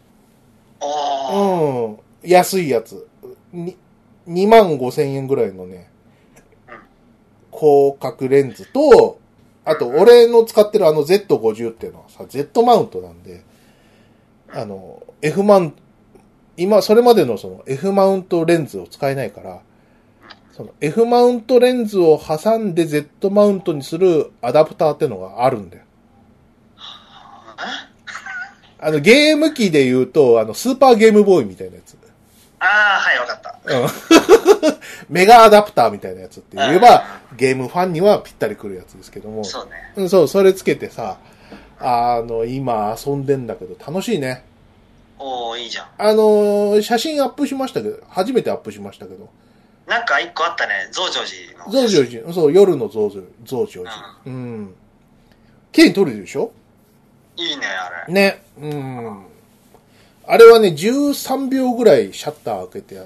うん。安いやつ。に2万5千円ぐらいのねうん、広角レンズと、あと、俺の使ってるあの Z50 っていうのはさ、Z マウントなんで、あの、F マウント、今、それまでのその F マウントレンズを使えないから、その F マウントレンズを挟んで Z マウントにするアダプターってのがあるんだよ。あの、ゲーム機で言うと、あの、スーパーゲームボーイみたいなやつ。ああ、はい、わかった。うん メガアダプターみたいなやつって言えば、ゲームファンにはぴったりくるやつですけども。そうね。うんそう、それつけてさ、あの、今遊んでんだけど楽しいね。おー、いいじゃん。あの、写真アップしましたけど、初めてアップしましたけど、なんか一個あったね、増上寺の。増上寺、そう、夜の増上増上寺。うん。綺麗に撮れるでしょ？いいね、あれ。ね。うん。あれはね、13秒ぐらいシャッター開けて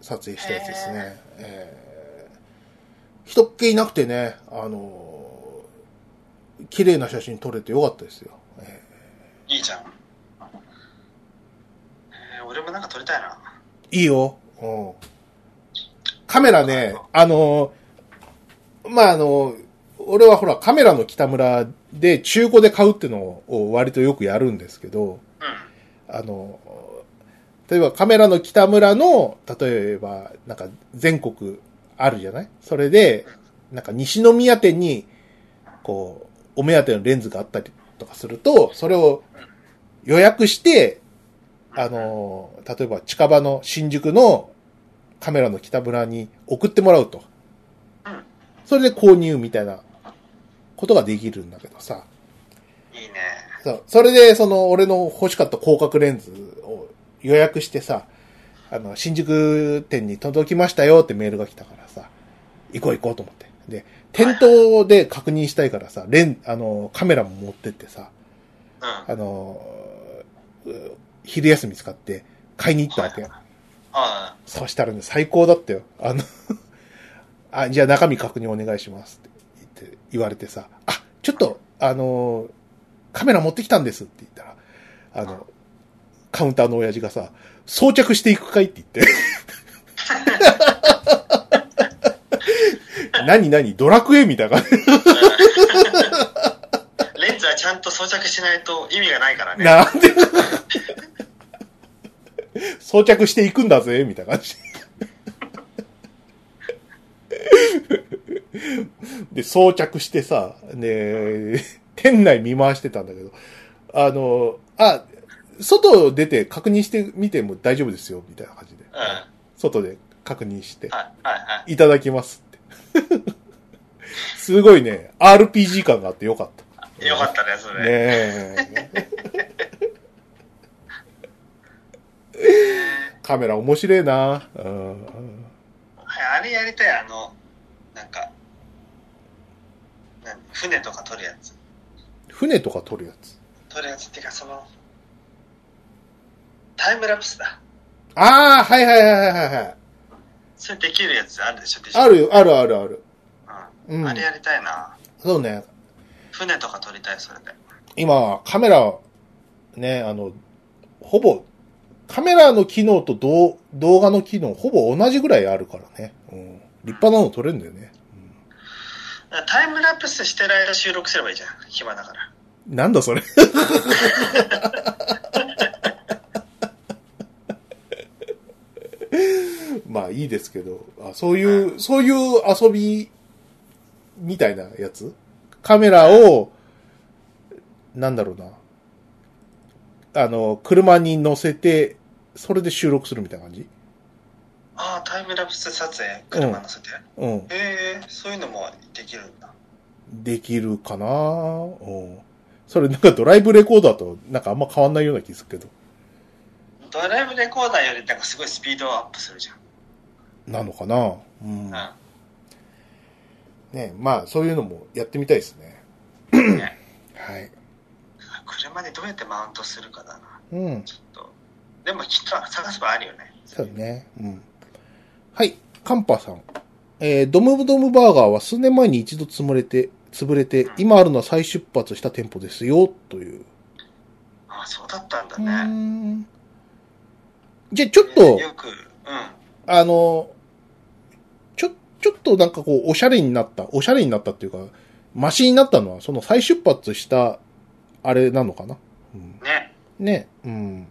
撮影したやつですね。えー人っ気いなくてね、あのー綺麗な写真撮れてよかったですよ。えいいじゃん。えー、俺もなんか撮りたいな。ーいいよ。うん。カメラね、あのーまあ、あのー俺はほらカメラの北村で中古で買うっていうのを割とよくやるんですけど、うん。あの、例えばカメラの北村の、例えば、なんか全国あるじゃない？それで、なんか西宮店に、こう、お目当てのレンズがあったりとかすると、それを予約して、あの、例えば近場の新宿のカメラの北村に送ってもらうと。うん。それで購入みたいなことができるんだけどさ。いいね。そう。それで、その、俺の欲しかった広角レンズを予約してさ、あの、新宿店に届きましたよってメールが来たからさ、行こう行こうと思って。で、店頭で確認したいからさ、レン、あの、カメラも持ってってさ、うん。あの、う昼休み使って買いに行ったわけ。あそしたらね、最高だったよ。あの、あ、じゃあ中身確認お願いしますって言って、言われてさ、あ、ちょっと、あの、カメラ持ってきたんですって言ったら、あの、カウンターの親父がさ、装着していくかいって言って。何何ドラクエ？みたいな感じ。あ。レンズはちゃんと装着しないと意味がないからね。なんで？装着していくんだぜ、みたいな感じ。で、装着してさ、で、店内見回してたんだけど、あの、あ、外出て確認してみても大丈夫ですよ、みたいな感じで。うん。はい、外で確認して、はい、ただきますって。すごいね、RPG 感があってよかった。よかったね、そねれ。え。カメラ面白いな。うんはい、あれやりたい、あの、なんか、船とか撮るやつ。船とか撮るやつ？撮るやつっていうか、その、タイムラプスだ。ああ、はいはいはいはいはい。それできるやつあるでしょ、デジタあるよ、あるあるある。うん。うんあれやりたいな。そうね。船とか撮りたい、それで。今、カメラ、ね、あの、ほぼ、カメラの機能と動動画の機能、ほぼ同じぐらいあるからね。うん。立派なの撮れるんだよね。タイムラプスしてる間収録すればいいじゃん。暇だから。うん、なんだそれ。まあいいですけど、あそういう、そういう遊びみたいなやつ？カメラを、なんだろうな。あの、車に乗せて、それで収録するみたいな感じ？ああ、タイムラプス撮影、車乗せて。うん。へえそういうのもできるんだ。できるかな？うん。それなんかドライブレコーダーとなんかあんま変わんないような気するけど。ドライブレコーダーよりなんかすごいスピードアップするじなのかな？うん。ゃねまあ、そういうのもやってみたいですね。ん。うん。ね。はい。車でどうやってマウントするかだな。うん。ちょっと。でもきっと探せばあるよね。そうね。うん。はい。カンパさん。えー、ドムドムバーガーは数年前に一度潰れて、潰れて、今あるのは再出発した店舗ですよ、という。ああ、そうだったんだね。ん。じゃあ、ちょっと、よく、うん。あの、ちょ、ちょっとなんかこう、おしゃれになった、おしゃれになったっていうか、マシになったのは、その再出発した、あれなのかな？うん、ね。ね。うん。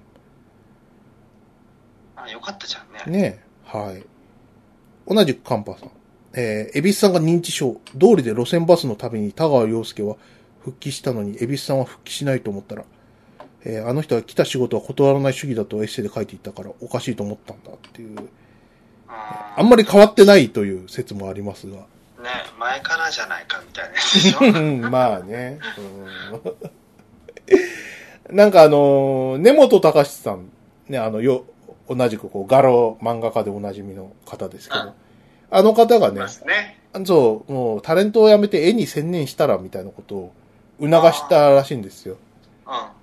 あよかったじゃんね。ねはい。同じくカンパさん。えー、エビスさんが認知症。通りで路線バスの旅に田川陽介は復帰したのに、エビスさんは復帰しないと思ったら、えーあの人は来た仕事は断らない主義だとエッセイで書いていたから、おかしいと思ったんだっていう。ああんまり変わってないという説もありますが。ね、前からじゃないかみたいなやつでしょ。う んまあね。うん なんかあのー根本隆さん、ね、あの、よ、同じくこう、画廊漫画家でおなじみの方ですけうんど、あの方がね。そう、もうタレントを辞めて絵に専念したらみたいなことを促したらしいんですよ。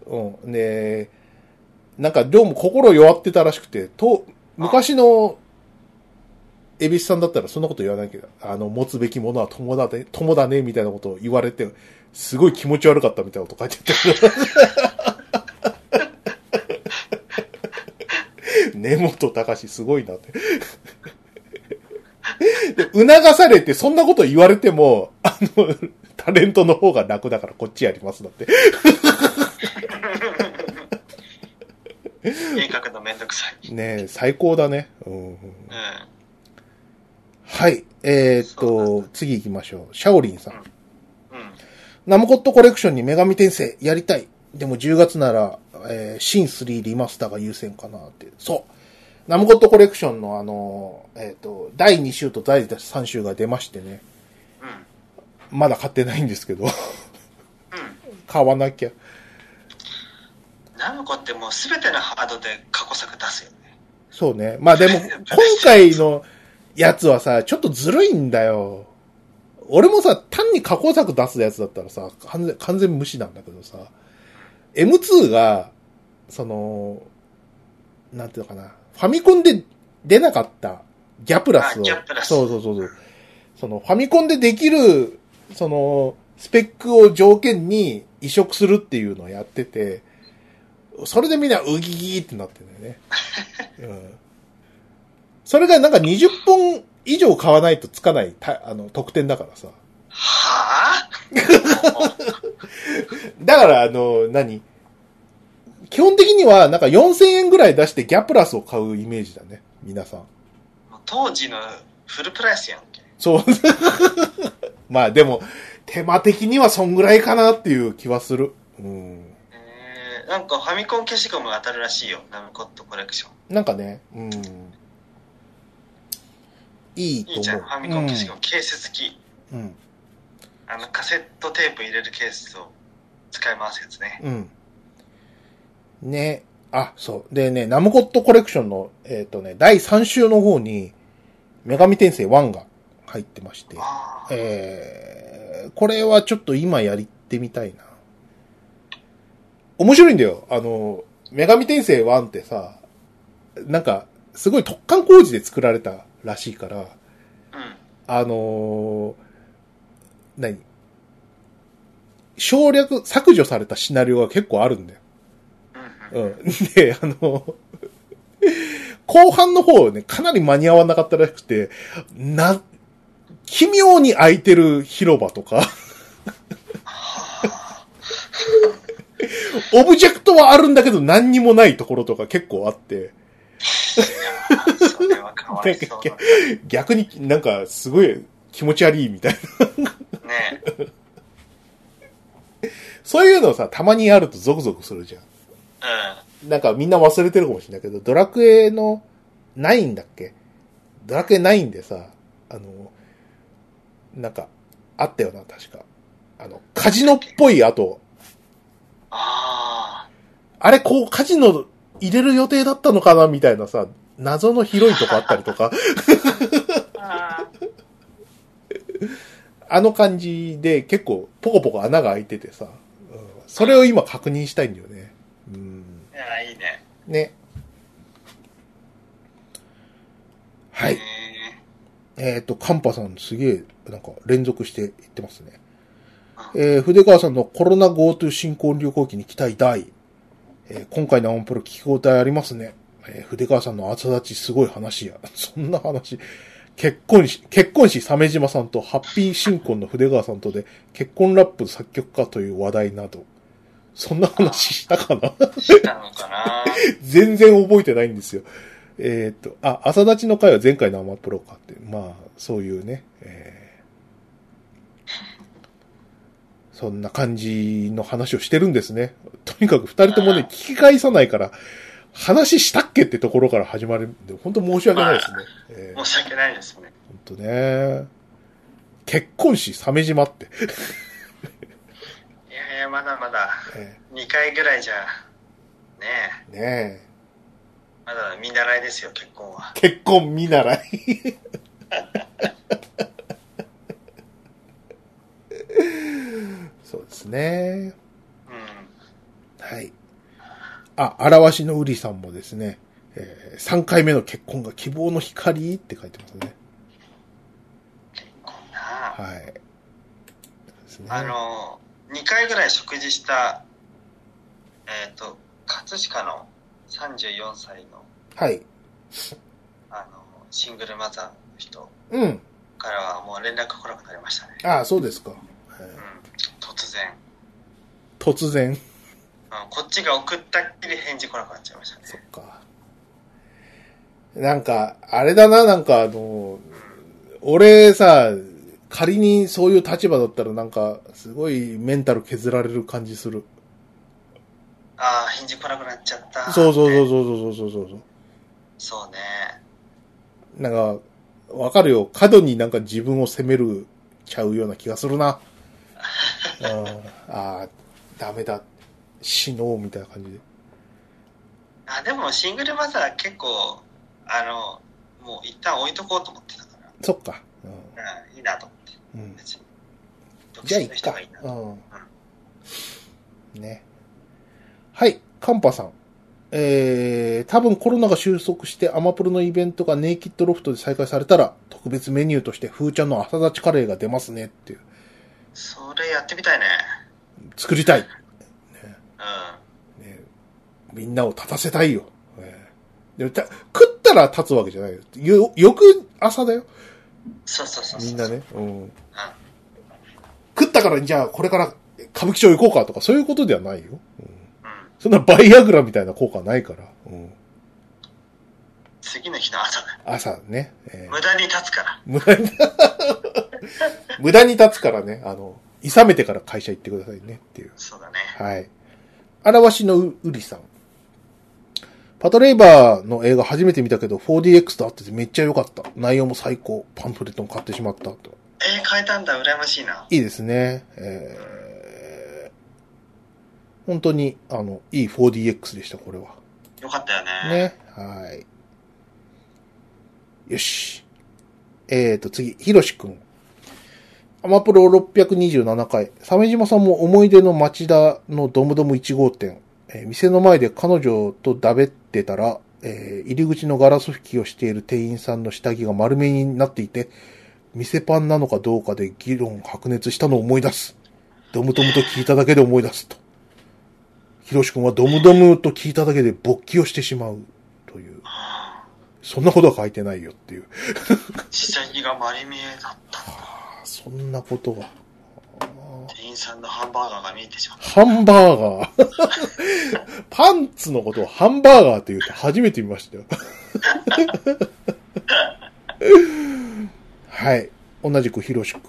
うん。うん。で、なんかどうも心弱ってたらしくて、と、昔の、エビスさんだったらそんなこと言わないけど、あの、持つべきものは友だね、友だね、みたいなことを言われて、すごい気持ち悪かったみたいなこと書いてあった。根本隆すごいなって。で、促されて、そんなこと言われても、あの、タレントの方が楽だからこっちやりますだって。絵描くのめんどくさい。ねえ、最高だね。うん、うん。はい。えー、っと、次行きましょう。シャオリンさん。うん。ナムコットコレクションに女神転生やりたい。でも10月なら、えー、シン3リマスターが優先かなって。そう。ナムコットコレクションのあの、えーっと、第2週と第3週が出ましてね。うん。まだ買ってないんですけど。うん。買わなきゃ。ナムコってもうすべてのハードで過去作出すよね。そうね。まあでも、今回のやつはさ、ちょっとずるいんだよ。俺もさ、単に過去作出すやつだったらさ、完全、完全無視なんだけどさ、M2 が、その、なんていうのかな、ファミコンで出なかったギャプラスを、スそうそうそうそう、その、ファミコンでできる、その、スペックを条件に移植するっていうのをやってて、それでみんなウギギーってなってんだよね。うん。それがなんか20本以上買わないとつかないたあの特典だからさ。は だからあの、何？基本的にはなんか4000円ぐらい出してギャプラスを買うイメージだね。皆さん。ぁ当時のフルプライスやんけ。そう。まあでも、手間的にはそんぐらいかなっていう気はする。うん。えー、なんかファミコン消しゴム当たるらしいよ。ナムコットコレクション。なんかね、うん。いいと思う。いいじゃん。ファミコン消しゴム、ケース付き。うん。うん。あの、カセットテープ入れるケースを使い回すやつね。うん。ね。あ、そう。でね、ナムコットコレクションの、えっ、とね、第3週の方に、女神転生1が入ってまして。えー、これはちょっと今やってみたいな。面白いんだよ。あの、女神転生1ってさ、なんか、すごい突貫工事で作られたらしいから、うん。あのー何？省略、削除されたシナリオが結構あるんだよ。うん。で、あの、後半の方ね、かなり間に合わなかったらしくて、な、奇妙に空いてる広場とか、オブジェクトはあるんだけど何にもないところとか結構あって、逆になんかすごい気持ち悪いみたいな。ね。そういうのさ、たまにやるとゾクゾクするじゃん。うん。なんかみんな忘れてるかもしれないけど、ドラクエの9だっけ？ドラクエ9でさ、あの、なんか、あったよな、確か。あの、カジノっぽい後、ああれ、こう、カジノ入れる予定だったのかな？みたいなさ、謎の広いとこあったりとか、ああの感じで結構ポコポコ穴が開いててさ、うんそれを今確認したいんだよね。うん。ーいや、いいね。ね。はい。ええっ、と、カンパさんすげえ、なんか連続して言ってますね。えー、筆川さんのコロナ GoTo 新婚旅行記に期待大。えー今回のアンプロ聞き応えありますね。えー筆川さんの朝立ちすごい話や。そんな話。結婚し、結婚し鮫島さんとハッピー新婚の筆川さんとで結婚ラップ作曲家という話題など。そんな話したかな？ー、したのかな？全然覚えてないんですよ。えーっと、あ、朝立ちの回は前回のアマプロかって、まあ、そういうね、えーそんな感じの話をしてるんですね。とにかく二人ともね、聞き返さないから、話したっけってところから始まるんで、本当申し訳ないですね。えー申し訳ないですね。本当ね。結婚し、鮫島って。いやいや、まだまだ、え2回ぐらいじゃ、ねえ、ーねえ。まだ見習いですよ、結婚は。結婚見習い。そうですね。うん。はい。あ、表しのうりさんもですね、え3回目の結婚が希望の光って書いてますね。こんな、はい。ですね。あの、2回ぐらい食事した、えっ、と、葛飾の34歳の、はい。あの、シングルマザーの人うん。からはもう連絡来なくなりましたね。あそうですか。えうん。突然。ー突然。うん、こっちが送ったっきり返事来なくなっちゃいましたね。そっか。なんか、あれだな、なんかあの、俺さ、仮にそういう立場だったらなんか、すごいメンタル削られる感じする。ああ、返事来なくなっちゃった。そうそうそうう。そうそうそうそう。そうね。なんか、わかるよ。過度になんか自分を責めるちゃうような気がするな。うん、ああ、ダメだ。死のうみたいな感じで。あ、でもシングルマザー結構、あの、もう一旦置いとこうと思ってたから、そっか。うん、いいなと思って。うん。うん、別に。独じゃあ、いっか身の人がいいな。。うん。ね。はい、カンパさん。えー、多分コロナが収束してアマプロのイベントがネイキッドロフトで再開されたら、特別メニューとしてフーちゃんの朝立ちカレーが出ますねっていう。それやってみたいね。作りたい。うん。ね、みんなを立たせたいよ。えーでもた食ったら立つわけじゃないよ。よ、翌朝だよ。そうそうそう。みんなね。うん。うん。食ったから、じゃあこれから歌舞伎町行こうかとか、そういうことではないよ。うん、うん。そんなバイアグラみたいな効果はないから。うん、次の日の朝だ。朝ね。えー無駄に立つから。無駄に、無駄に立つからね、あの、勇めてから会社行ってくださいねっていう。そうだね。はい。表しのううりさん。パトレイバーの映画初めて見たけど 4DX と合っててめっちゃ良かった。内容も最高。パンフレットも買ってしまったと。えー、変えたんだ。羨ましいな。いいですね。えー、本当に、あの、いい 4DX でした、これは。よかったよね。ね。はい。よし。えーと、次、ひろしくん。アマプロ627回。鮫島さんも思い出の町田のドムドム1号店。えー店の前で彼女とだべってたら、えー入り口のガラス拭きをしている店員さんの下着が丸めになっていて、店パンなのかどうかで議論白熱したのを思い出す。ドムドムと聞いただけで思い出すと。ひろしくんはドムドムと聞いただけで勃起をしてしまうという。そんなことは書いてないよっていう。下着が丸見えだった。あそんなことが。店員さんのハンバーガーが見えてしまった。ハンバーガー。パンツのことをハンバーガーって言うと初めて見ましたよ。はい。同じくひろしくん。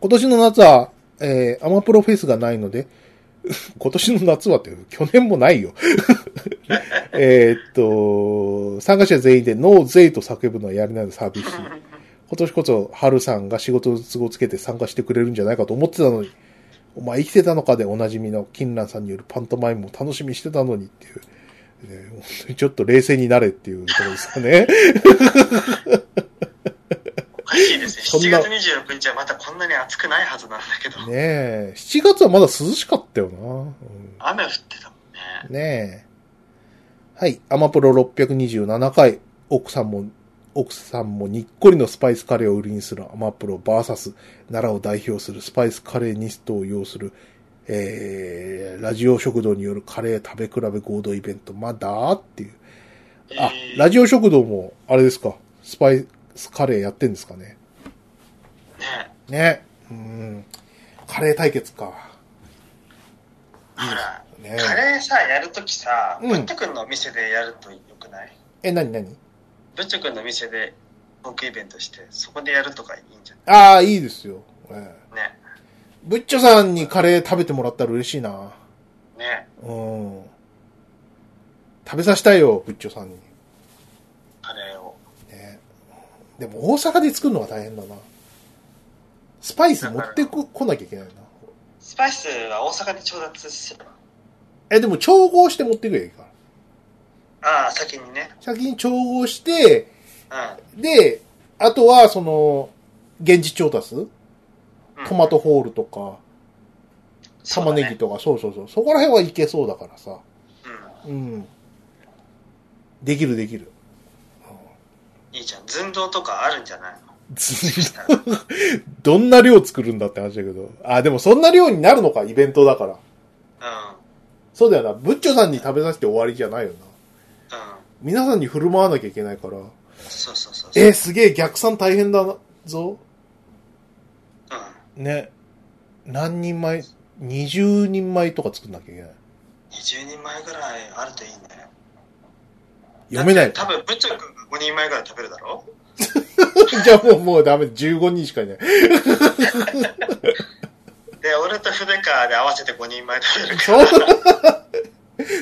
今年の夏は、えー、アマプロフェスがないので、今年の夏はって、去年もないよ。えーっと、参加者全員でノーゼイと叫ぶのはやりないのサービス。今年こそ、春さんが仕事の都合つけて参加してくれるんじゃないかと思ってたのに、お前生きてたのかでおなじみの金蘭さんによるパントマイムも楽しみにしてたのにっていう。ね、本当にちょっと冷静になれっていうところですかね。おかしいですね。そんな7月26日はまたこんなに暑くないはずなんだけど。ねえ。7月はまだ涼しかったよな。うん雨降ってたもんね。ねえ。はい。アマプロ627回。奥さんも、奥さんもにっこりのスパイスカレーを売りにするアマプロバーサス奈良を代表するスパイスカレーニストを要する、えー、ラジオ食堂によるカレー食べ比べ合同イベント。まだっていう。あえ、ーラジオ食堂も、あれですか？スパイスカレーやってんですかね？ねね。うん。カレー対決か。ほら、ねカレーさ、やるときさ、うんブッチョ君の？店でやるとよくない？え、なになに？ブッチョ君の店でトークイベントして、そこでやるとかいいんじゃああ、いいですよ。ええないね。ブッチョさんにカレー食べてもらったら嬉しいな。ね。うん。食べさせたいよ、ブッチョさんに。カレーを。ね、でも大阪で作るのが大変だな。スパイス持ってこ来なきゃいけないな。スパイスは大阪で調達すれば。え、でも調合して持ってくればいいから。ああ、先にね。先に調合して、うで、あとはその、現地調達？ん。トマトホールとか、玉ねぎと。とか、そうそうそう。そこら辺はいけそうだからさ。うん。うん。できるできる。いいじゃん。寸胴とかあるんじゃないの？どんな量作るんだって話だけど。あ、でもそんな量になるのか、イベントだから。そうだよな。ブッチョさんに食べさせて終わりじゃないよな。うん。皆さんに振る舞わなきゃいけないから。そうそうそう。えーすげえ逆算大変だぞ。うん。ね。何人前 ?20 人前とか作んなきゃいけない。20人前ぐらいあるといいね。読めない。多分、ブッチョ君が5人前ぐらい食べるだろ？じゃあもう、もうダメ。15人しかいない。で、俺と筆川で合わせて5人前食べるかそんな、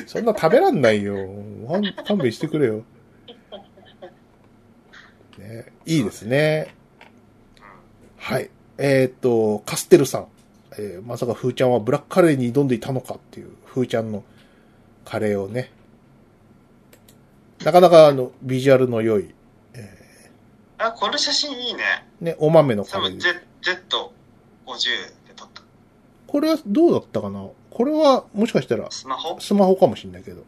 そんな食べらんないよ。勘弁してくれよ。ね、いいですね。はい。えっ、と、カステルさん。えーまさかフーちゃんはブラックカレーに挑んでいたのかっていう、フーちゃんのカレーをね。なかなかあの、ビジュアルの良い、ら。あ、これ写真いいね。ね、お豆のカ多分レーです。Z、Z50 で撮った。これはどうだったかな？これは、もしかしたら、スマホ？スマホかもしれないけど。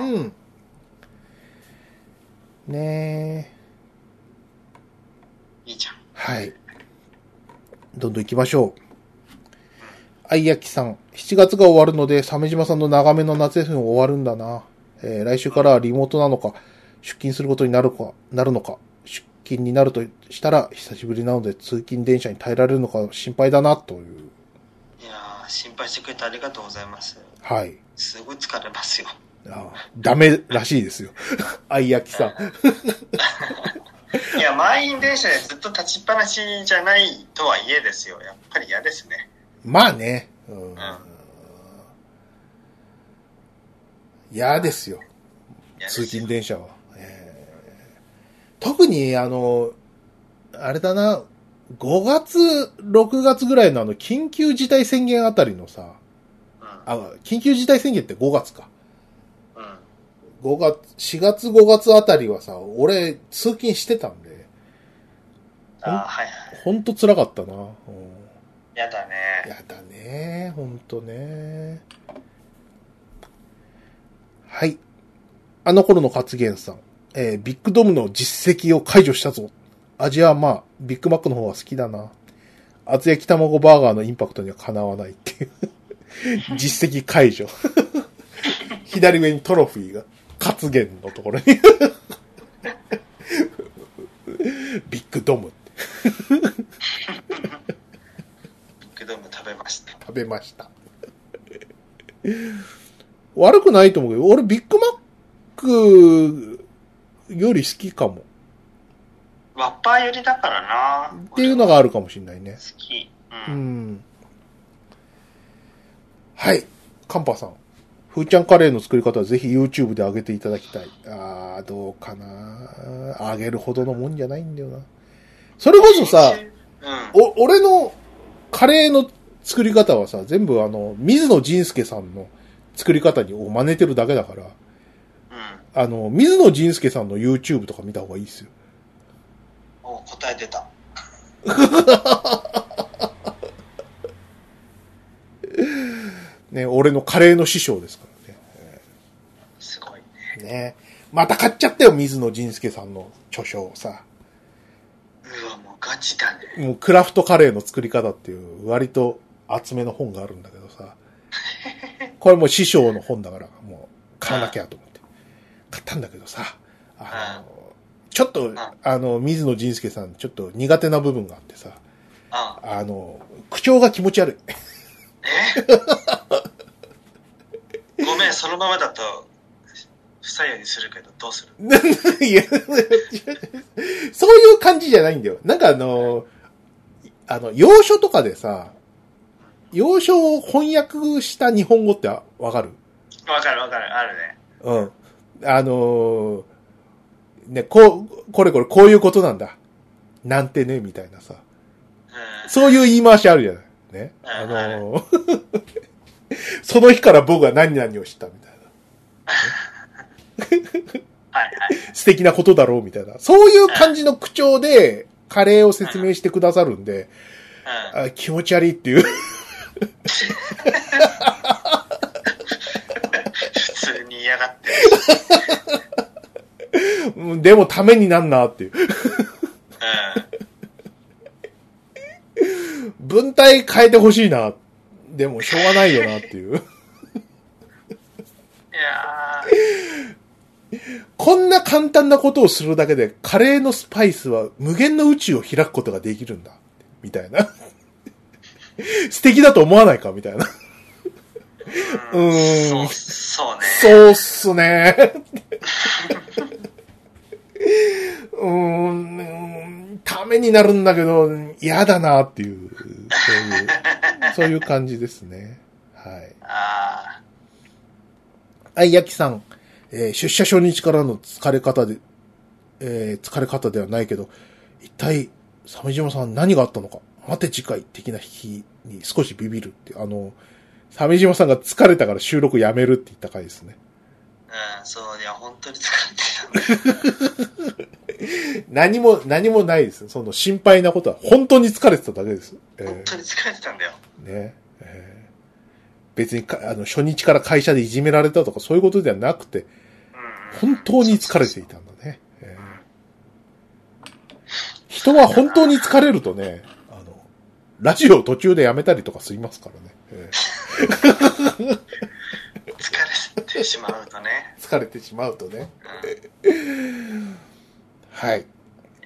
うん。ねえ。いいじゃん。はい。どんどん行きましょう。あいやきさん。7月が終わるので、鮫島さんの長めの夏休みも終わるんだな。えー来週からはリモートなのか、出勤することになるか、なるのか、出勤になるとしたら、久しぶりなので通勤電車に耐えられるのか心配だな、という。心配してくれてありがとうございます。はい。すごい疲れますよ。あダメらしいですよ。あいやきさん。いや、満員電車でずっと立ちっぱなしじゃないとはいえですよ。やっぱり嫌ですね。まあね。うん。嫌ですよ。通嫌ですよ勤電車は。えー特に、あの、あれだな、5月、6月ぐらいのあの、緊急事態宣言あたりのさ、あ、緊急事態宣言って5月か。うん。うん。5月、4月5月あたりはさ、俺、通勤してたんで、あーはいはい。ほんと辛かったな。うんやだね。やだね、ほんとね。はい。あの頃の活言さん。えービッグドムの実績を解除したぞ。味はまあ、ビッグマックの方が好きだな。厚焼き卵バーガーのインパクトにはかなわないっていう。実績解除。左上にトロフィーが、活言のところに。ビッグドムってビッグドーム食べました。食べました。悪くないと思うけど、俺ビッグマックより好きかも。ワッパー寄りだからな。っていうのがあるかもしれないね。好き。ううん。ん。はい。カンパさん。ふーちゃんカレーの作り方はぜひ YouTube で上げていただきたい。あー、どうかな上げるほどのもんじゃないんだよな。それこそさ、うん。お、俺のカレーの作り方はさ、全部あの、水野仁介さんの作り方にを真似てるだけだから、うん。あの、水野仁介さんの YouTube とか見た方がいいですよ。お、答え出た。ね、俺のカレーの師匠ですからね。すごいね。ね。また買っちゃったよ、水野仁介さんの著書をさ。うわ、もうガチだね。もうクラフトカレーの作り方っていう割と厚めの本があるんだけどさ。これもう師匠の本だから、もう買わなきゃと思って。買ったんだけどさ。あの、ちょっと、あの、水野仁介さん、ちょっと苦手な部分があってさ。ああの、口調が気持ち悪い。え？ごめん、そのままだと、不採用にするけど、どうする？いや、そういう感じじゃないんだよ。なんかあの、あの、洋書とかでさ、洋書を翻訳した日本語ってわかる？わかるわかる、あるね。うん。あのーね、こう、これこれこういうことなんだ。なんてね、みたいなさ。うん。そういう言い回しあるじゃない。ね。うんあのー その日から僕は何々をしたみたいな。はいはい。素敵なことだろうみたいな。そういう感じの口調でカレーを説明してくださるんで、うん。あ気持ち悪いっていう。普通に嫌がってる。うんでもためになんなっていう。うん。文体変えてほしいな。でもしょうがないよなっていう。いやこんな簡単なことをするだけで、カレーのスパイスは無限の宇宙を開くことができるんだ。みたいな。素敵だと思わないか？みたいな。ー、うーんそう、そうね。そうっすね。うーん、ためになるんだけど、嫌だなっていう、そういう、そういう感じですね。はい。あはい、ヤキさん。えー出社初日からの疲れ方で、えー疲れ方ではないけど、一体、鮫島さん何があったのか待て次回的な日に少しビビるって、あの、鮫島さんが疲れたから収録やめるって言った回ですね。あ、うん、そう、いや、本当に疲れてた。何も、何もないです。その心配なことは、本当に疲れてただけです。え本当に疲れてたんだよ。ーね。えー別にか、あの、初日から会社でいじめられたとかそういうことではなくて、うん。本当に疲れていたんだね。えー人は本当に疲れるとね、あの、ラジオを途中でやめたりとかすりますからね。え疲れてしまうとね。ー疲れてしまうとね。うん。はい。い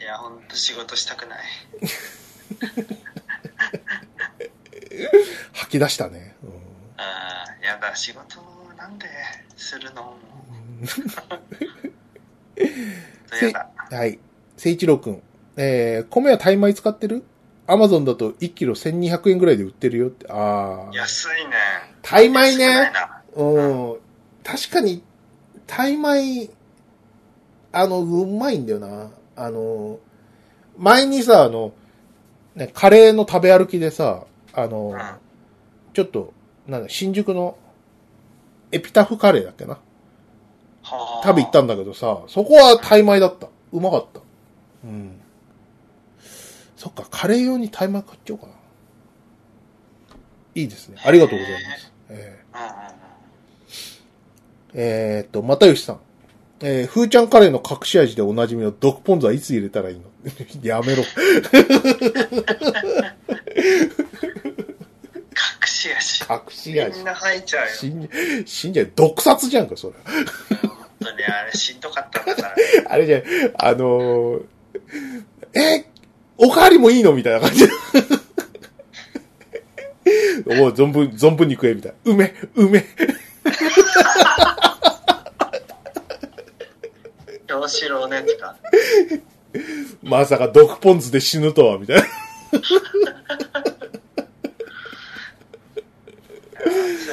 や、本当仕事したくない。吐き出したね。うんああ、やだ、仕事なんでするの やだ。はい。聖一郎くん。えー、米はタイ米使ってる？アマゾンだと1キロ1200円ぐらいで売ってるよって。ああ。安いね。タイ米ね。なうん。確かに、タイ米、あの、うまいんだよな。あの、前にさ、あの、ね、カレーの食べ歩きでさ、あの、うんちょっと、なんだ、新宿のエピタフカレーだっけな。はあ食べ行ったんだけどさ、そこはタイ米だった。うまかった。うん。そっか、カレー用にタイ米買っちゃおうかな。いいですね。ありがとうございます。え。ー、えーっと、又吉さん。えー、ふーちゃんカレーの隠し味でおなじみの毒ポン酢はいつ入れたらいいの？やめろ。隠し味。隠し味みん。な吐いちゃうよ。死ん死んじゃう。毒殺じゃんか、それ。本当にあれしんどかったんだから。あれじゃん、あのー、えおかわりもいいの？みたいな感じ。おう存分、存分に食え、みたいな。うめ、うめ。京志郎のやつか。まさか毒ポン酢で死ぬとは、みたいな。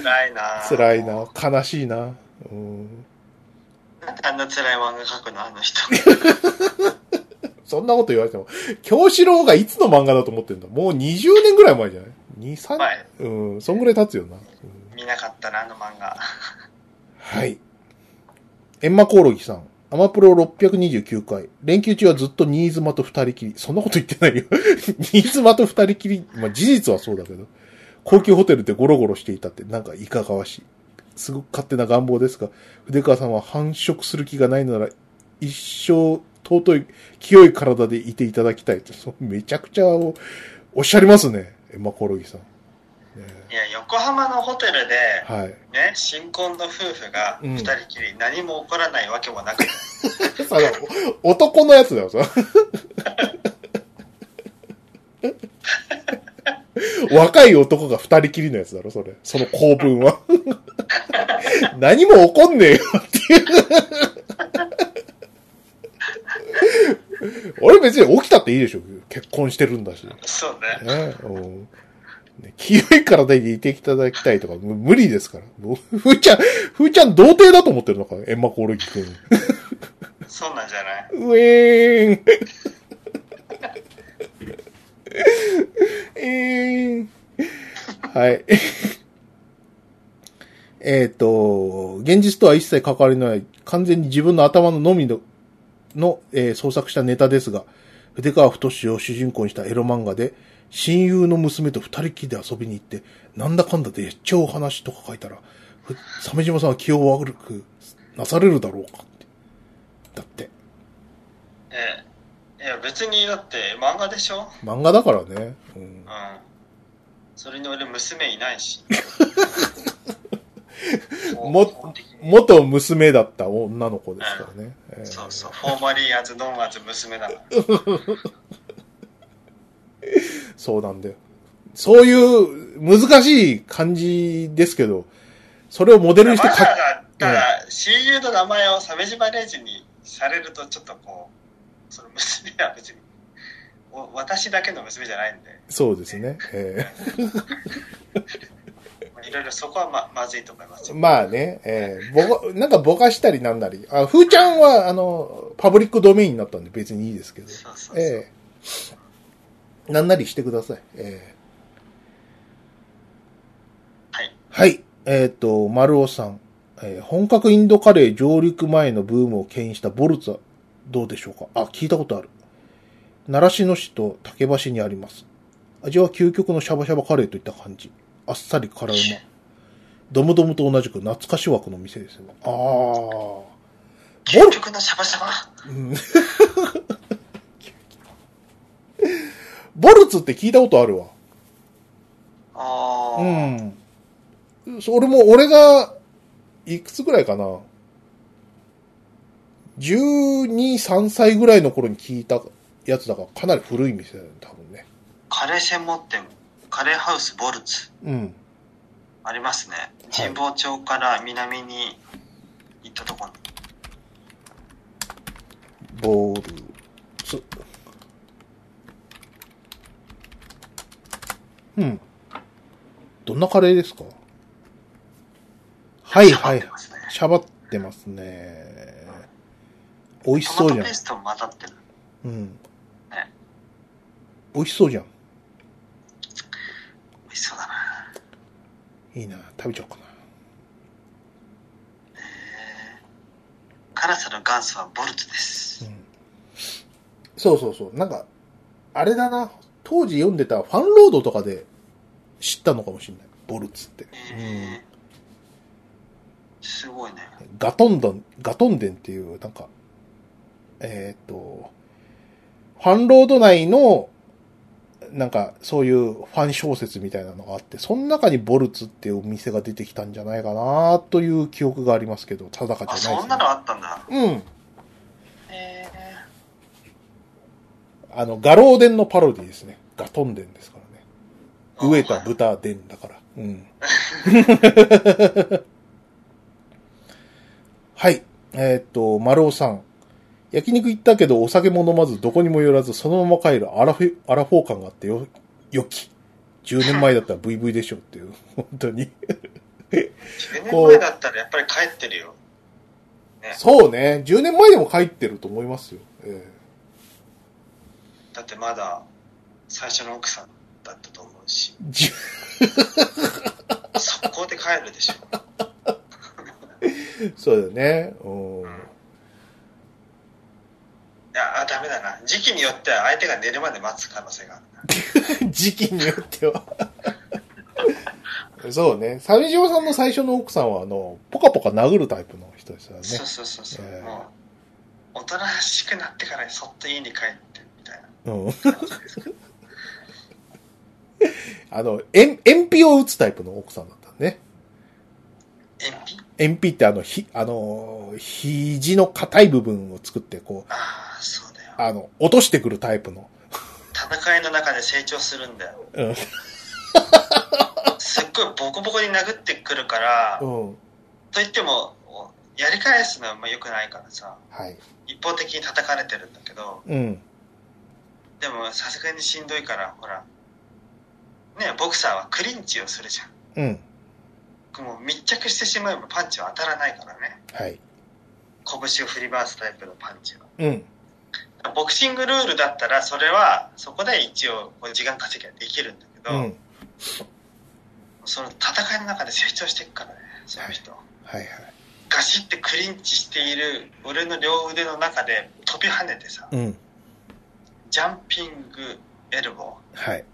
辛いな辛いな。悲しいな。うん。なんであんな辛い漫画描くのあの人。そんなこと言われても。京志郎がいつの漫画だと思ってんだ？もう20年ぐらい前じゃない？2、3、前うん、そんぐらい経つよな。うん見なかったな、あの漫画。はい。エンマコオロギさん。アマプロ629回。連休中はずっと新妻と二人きり。そんなこと言ってないよ。新妻と二人きり。まあ事実はそうだけど。高級ホテルでゴロゴロしていたってなんかいかがわしい。すごく勝手な願望ですが、筆川さんは繁殖する気がないのなら、一生尊い、清い体でいていただきたいと。そめちゃくちゃおっしゃりますね。エマコロギさん。ねいや、横浜のホテルで、はい。ね、新婚の夫婦が二人きり何も起こらないわけもなく、さお男のやつだよ、さ。若い男が二人きりのやつだろ、それ。その構文は。何も起こんねえよっていう。俺別に起きたっていいでしょ。結婚してるんだし。そうね。ねうんね清い体でいていただきたいとか、む無理ですから。ふーちゃん、ふーちゃん童貞だと思ってるのか、エンマコオロギ君。そうなんじゃなウいェーン。えーん。はい。えっと、現実とは一切関わりのない、完全に自分の頭ののみの、の、えー創作したネタですが、筆川太を主人公にしたエロ漫画で、親友の娘と二人きりで遊びに行って、なんだかんだで超お話とか書いたら、ふ鮫島さんは気を悪くなされるだろうかって。だって。ええ。いや、別にだって漫画でしょ？漫画だからね。うんうん。それに俺娘いないし。も元娘だった女の子ですからね。えーそうそう。フォーマリーアズノンアズ娘だから。そうなんだよ。そういう難しい感じですけど、それをモデルにしてわざわか、ざ、ただ、親友の名前を鮫島レイジにされるとちょっとこう、その娘は別に、お私だけの娘じゃないんで、そうですね。えまあ いろいろそこはままずいと思いますまあね、えーぼこ、なんかぼかしたりなんなり。あ、ふーちゃんは、あの、パブリックドメインになったんで別にいいですけど。そうそうそう。ええなんなりしてください。えはい。えはい。えっ、と、丸尾さん。えー本格インドカレー上陸前のブームを牽引したボルツはどうでしょうか？あ、聞いたことある。習志野市と竹橋にあります。味は究極のシャバシャバカレーといった感じ。あっさり辛うま。ドムドムと同じく懐かし枠の店ですよ。ああ。ボ究極のシャバシャバ。うんボルツって聞いたことあるわ。ああ、うん。そ俺も、俺が、いくつぐらいかな。12、3歳ぐらいの頃に聞いたやつだから、かなり古い店だよね、多分ね。カレー専門店、カレーハウスボルツ。うん。ありますね。神保町から南に行ったところに。ボルツ。うん。どんなカレーですか？はいはいしゃばってますね。美味しそうじゃんトマトペー。ストも混ざってる。うんね。美味しそうじゃん。美味しそうだな。いいな。食べちゃおうかな。辛さの元祖はボルツです。そうそうそう。なんか、あれだな。当時読んでたファンロードとかで知ったのかもしれない。ボルツって。えーすごいね。ガトンドン、ガトンデンっていう、なんか、えーっと、ファンロード内の、なんか、そういうファン小説みたいなのがあって、その中にボルツっていうお店が出てきたんじゃないかなという記憶がありますけど、定かじゃないあ、ですね。そんなのあったんだ。うん。えあの、ガローデンのパロディですね。ガトンデンですからね。ー、飢えた豚伝だから。うん。はい。えーっと、丸尾さん。焼肉行ったけどお酒も飲まずどこにも寄らずそのまま帰るアラフィ、アラフォー感があってよ、良き。10年前だったら VV でしょっていう。本当に。10年前だったらやっぱり帰ってるよ。そうね。10年前でも帰ってると思いますよ。えだってまだ最初の奥さんだったと思うし、じ速攻で帰るでしょ。そうだよね。うん。いや、あ、ダメだな。時期によっては相手が寝るまで待つ可能性があるな。時期によっては。そうね。鮫島さんの最初の奥さんは、あの、ポカポカ殴るタイプの人ですよね。そうそうそうそう。ええもう、おとなしくなってからそっと家に帰って、みたいなうん。あの、円、鉛筆を打つタイプの奥さんだったね。鉛筆鉛筆ってあの、ひ、あの、肘の硬い部分を作って、こう、ああ、そうだよ。あの、落としてくるタイプの。戦いの中で成長するんだよ。うん。すっごいボコボコに殴ってくるから、うん。と言っても、やり返すのはま良くないからさ、はい。一方的に叩かれてるんだけど、うん。でもさすがにしんどいから、ほら、ねボクサーはクリンチをするじゃん。うん。もう密着してしまえばパンチは当たらないからね。はい。拳を振り回すタイプのパンチは。うん。ボクシングルールだったら、それは、そこで一応、こう時間稼ぎはできるんだけど、うん。その戦いの中で成長していくからね、その人。はいはい。ガシってクリンチしている俺の両腕の中で飛び跳ねてさ、うん。ジャンピングエルボはい。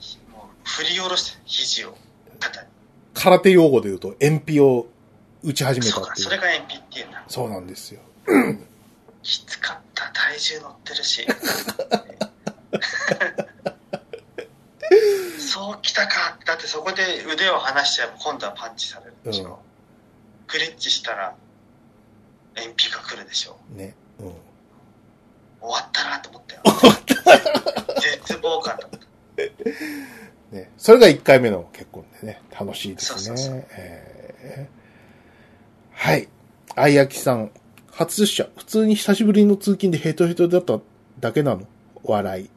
ー、もう振り下ろして肘を肩に。空手用語で言うと、鉛筆を打ち始めたっていう。それが鉛筆っていうんだ。そうなんですよ。きつかった、体重乗ってるし。そうきたか。だってそこで腕を離しちゃえば今度はパンチされるでしょ。クリッチしたら鉛筆が来るでしょ。うん。ね。うん。終わったなと思ったよ。絶望感だった。ね。それが1回目の結婚でね、楽しいですね。そうそうそうえーはい。あいやきさん。初出社。普通に久しぶりの通勤でヘトヘトだっただけなの？笑い。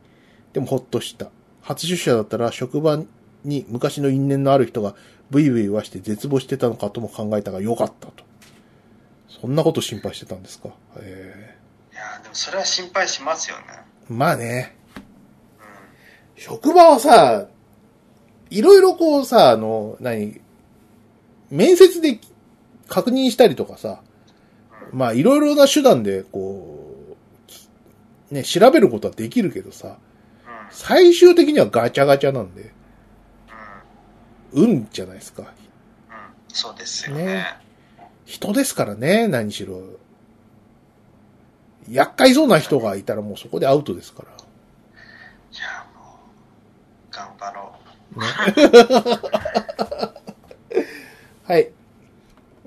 でもほっとした。初出社だったら職場に昔の因縁のある人がブイブイ言わして絶望してたのかとも考えたがよかったと。そんなこと心配してたんですか？えいやーでもそれは心配しますよね。ーまあね。う職場はさ、いろいろこうさ、あの、何、面接で確認したりとかさ。まあいろいろな手段でこう、きね、調べることはできるけどさ、うん。最終的にはガチャガチャなんで、うん。運じゃないですか。うん。そうですよね。ね人ですからね、何しろ。厄介そうな人がいたらもうそこでアウトですから。いや。はい。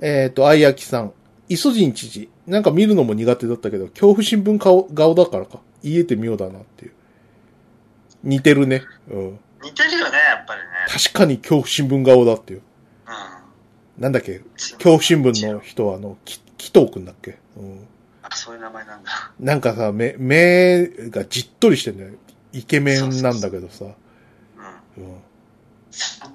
えっ、と、あいやきさん。イソジン知事。なんか見るのも苦手だったけど、恐怖新聞顔顔だからか。言えて妙だなっていう。似てるね。うん。似てるよね、やっぱりね。確かに恐怖新聞顔だっていう。うん。なんだっけ？恐怖新聞の人は、あの、き紀藤くんだっけ？うん。あ、そういう名前なんだ。なんかさ、目、目がじっとりしてんだよ。イケメンなんだけどさ。うん。うん。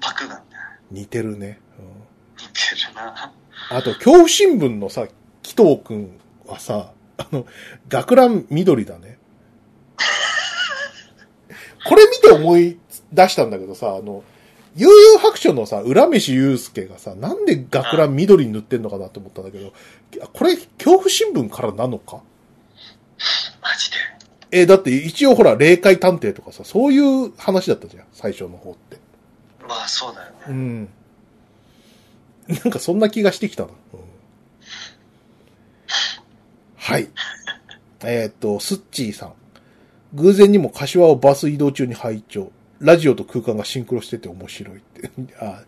三白眼ね。似てるね。うん。似てるな。あと、恐怖新聞のさ、紀藤くんはさ、あの、学ラン緑だね。これ見て思い出したんだけどさ、あの、悠々白書のさ、浦飯祐介がさ、なんで学ラン緑に塗ってんのかなと思ったんだけど、これ、恐怖新聞からなのか？マジで。え、だって一応ほら、霊界探偵とかさ、そういう話だったじゃん、最初の方って。まあ、そうだよね。うん。なんかそんな気がしてきたな。うんはい。えっ、と、スッチーさん。偶然にも柏をバス移動中に拝聴。ラジオと空間がシンクロしてて面白いって。あ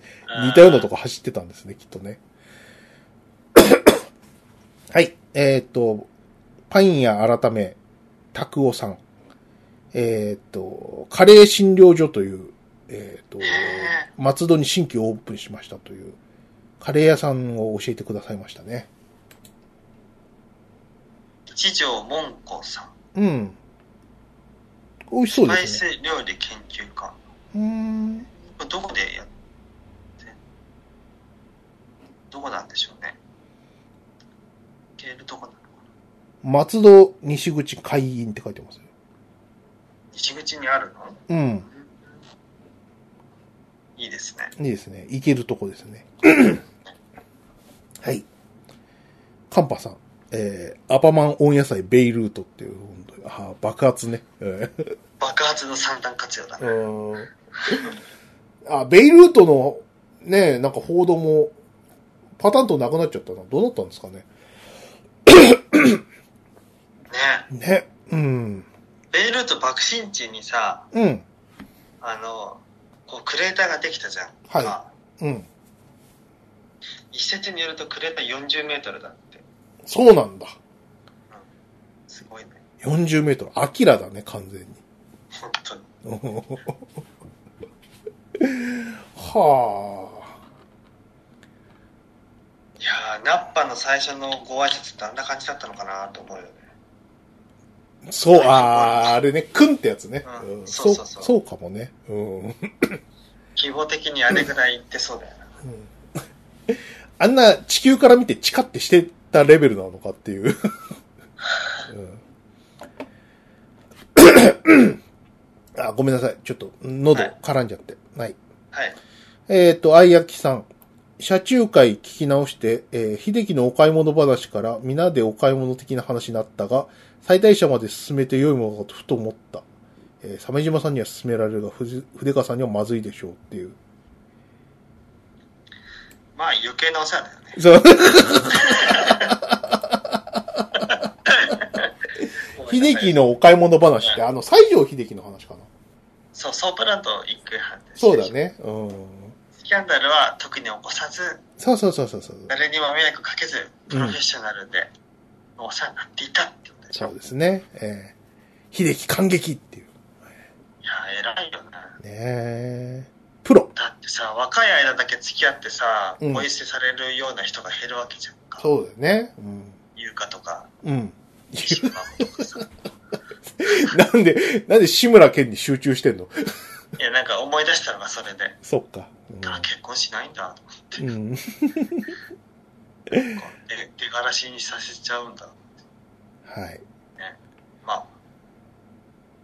似たようなとこ走ってたんですね、きっとね。はい。えっ、と、パイン屋改め、タクオさん。えっ、と、カレー診療所という、えっ、と、松戸に新規オープンしましたという、カレー屋さんを教えてくださいましたね。一条門子さん。うん。美味しそうスパイですね。ス料理研究家。うーん。どこでやってどこなんでしょうね。とこなのかな？松戸西口会員って書いてますよ。西口にあるの？うん。いいですね。いいですね。行けるとこですね。はい。カンパさん。えー、アパマン温野菜ベイルートっていう、本当に、あー爆発ね。えー爆発の三段活用だね。うんあ、ベイルートの、ね、なんか報道も、パターンとなくなっちゃったな。どうなったんですかね。ねね。うん。ベイルート爆心地にさ、うん。あの、こうクレーターができたじゃん。はいまあうん。一説によるとクレーター40メートルだって。そうなんだ。すごいね。40メートル。アキラだね、完全に。本当に。はいやー、ナッパの最初のご挨拶ってあんな感じだったのかなと思うよね。あ。そう、ああ、あれね、くんってやつね。うんうんそうそうそうそうかもね。うん。規模的にあれぐらいいってそうだよな。あんな地球から見てチカってしてたレベルなのかっていう。うんあ、ごめんなさい。ちょっと、喉はい絡んじゃって。はい。はい。えっ、と、あいやきさん。車中会聞き直して、えー、秀樹のお買い物話から皆でお買い物的な話になったが、最大者まで進めて良いものかとふと思った。えー、鮫島さんには勧められるが、筆川さんにはまずいでしょうっていう。まあ余計なお世話だよね。そう。秀樹のお買い物話って、あの、西城秀樹の話かな。そう、ソープランド一区半。そうだ。ね。うん。スキャンダルは特に起こさず、そうそうそうそうそう。誰にも迷惑かけず、プロフェッショナルで、お世話になっていたっ。そうですね。えー、秀樹感激っていう。いやー、偉いよね。ねえ。プロ。だってさ、若い間だけ付き合ってさ、うんポイ捨てされるような人が減るわけじゃんか。そうだよね。うん。優香とか、うん。シマモとかさ。なんで、なんで志村けんに集中してんの？いや、なんか思い出したのがそれで、そっか。あ、結婚しないんだと思って、うん。うん。で出がらしにさせちゃうんだ。はい。まあ、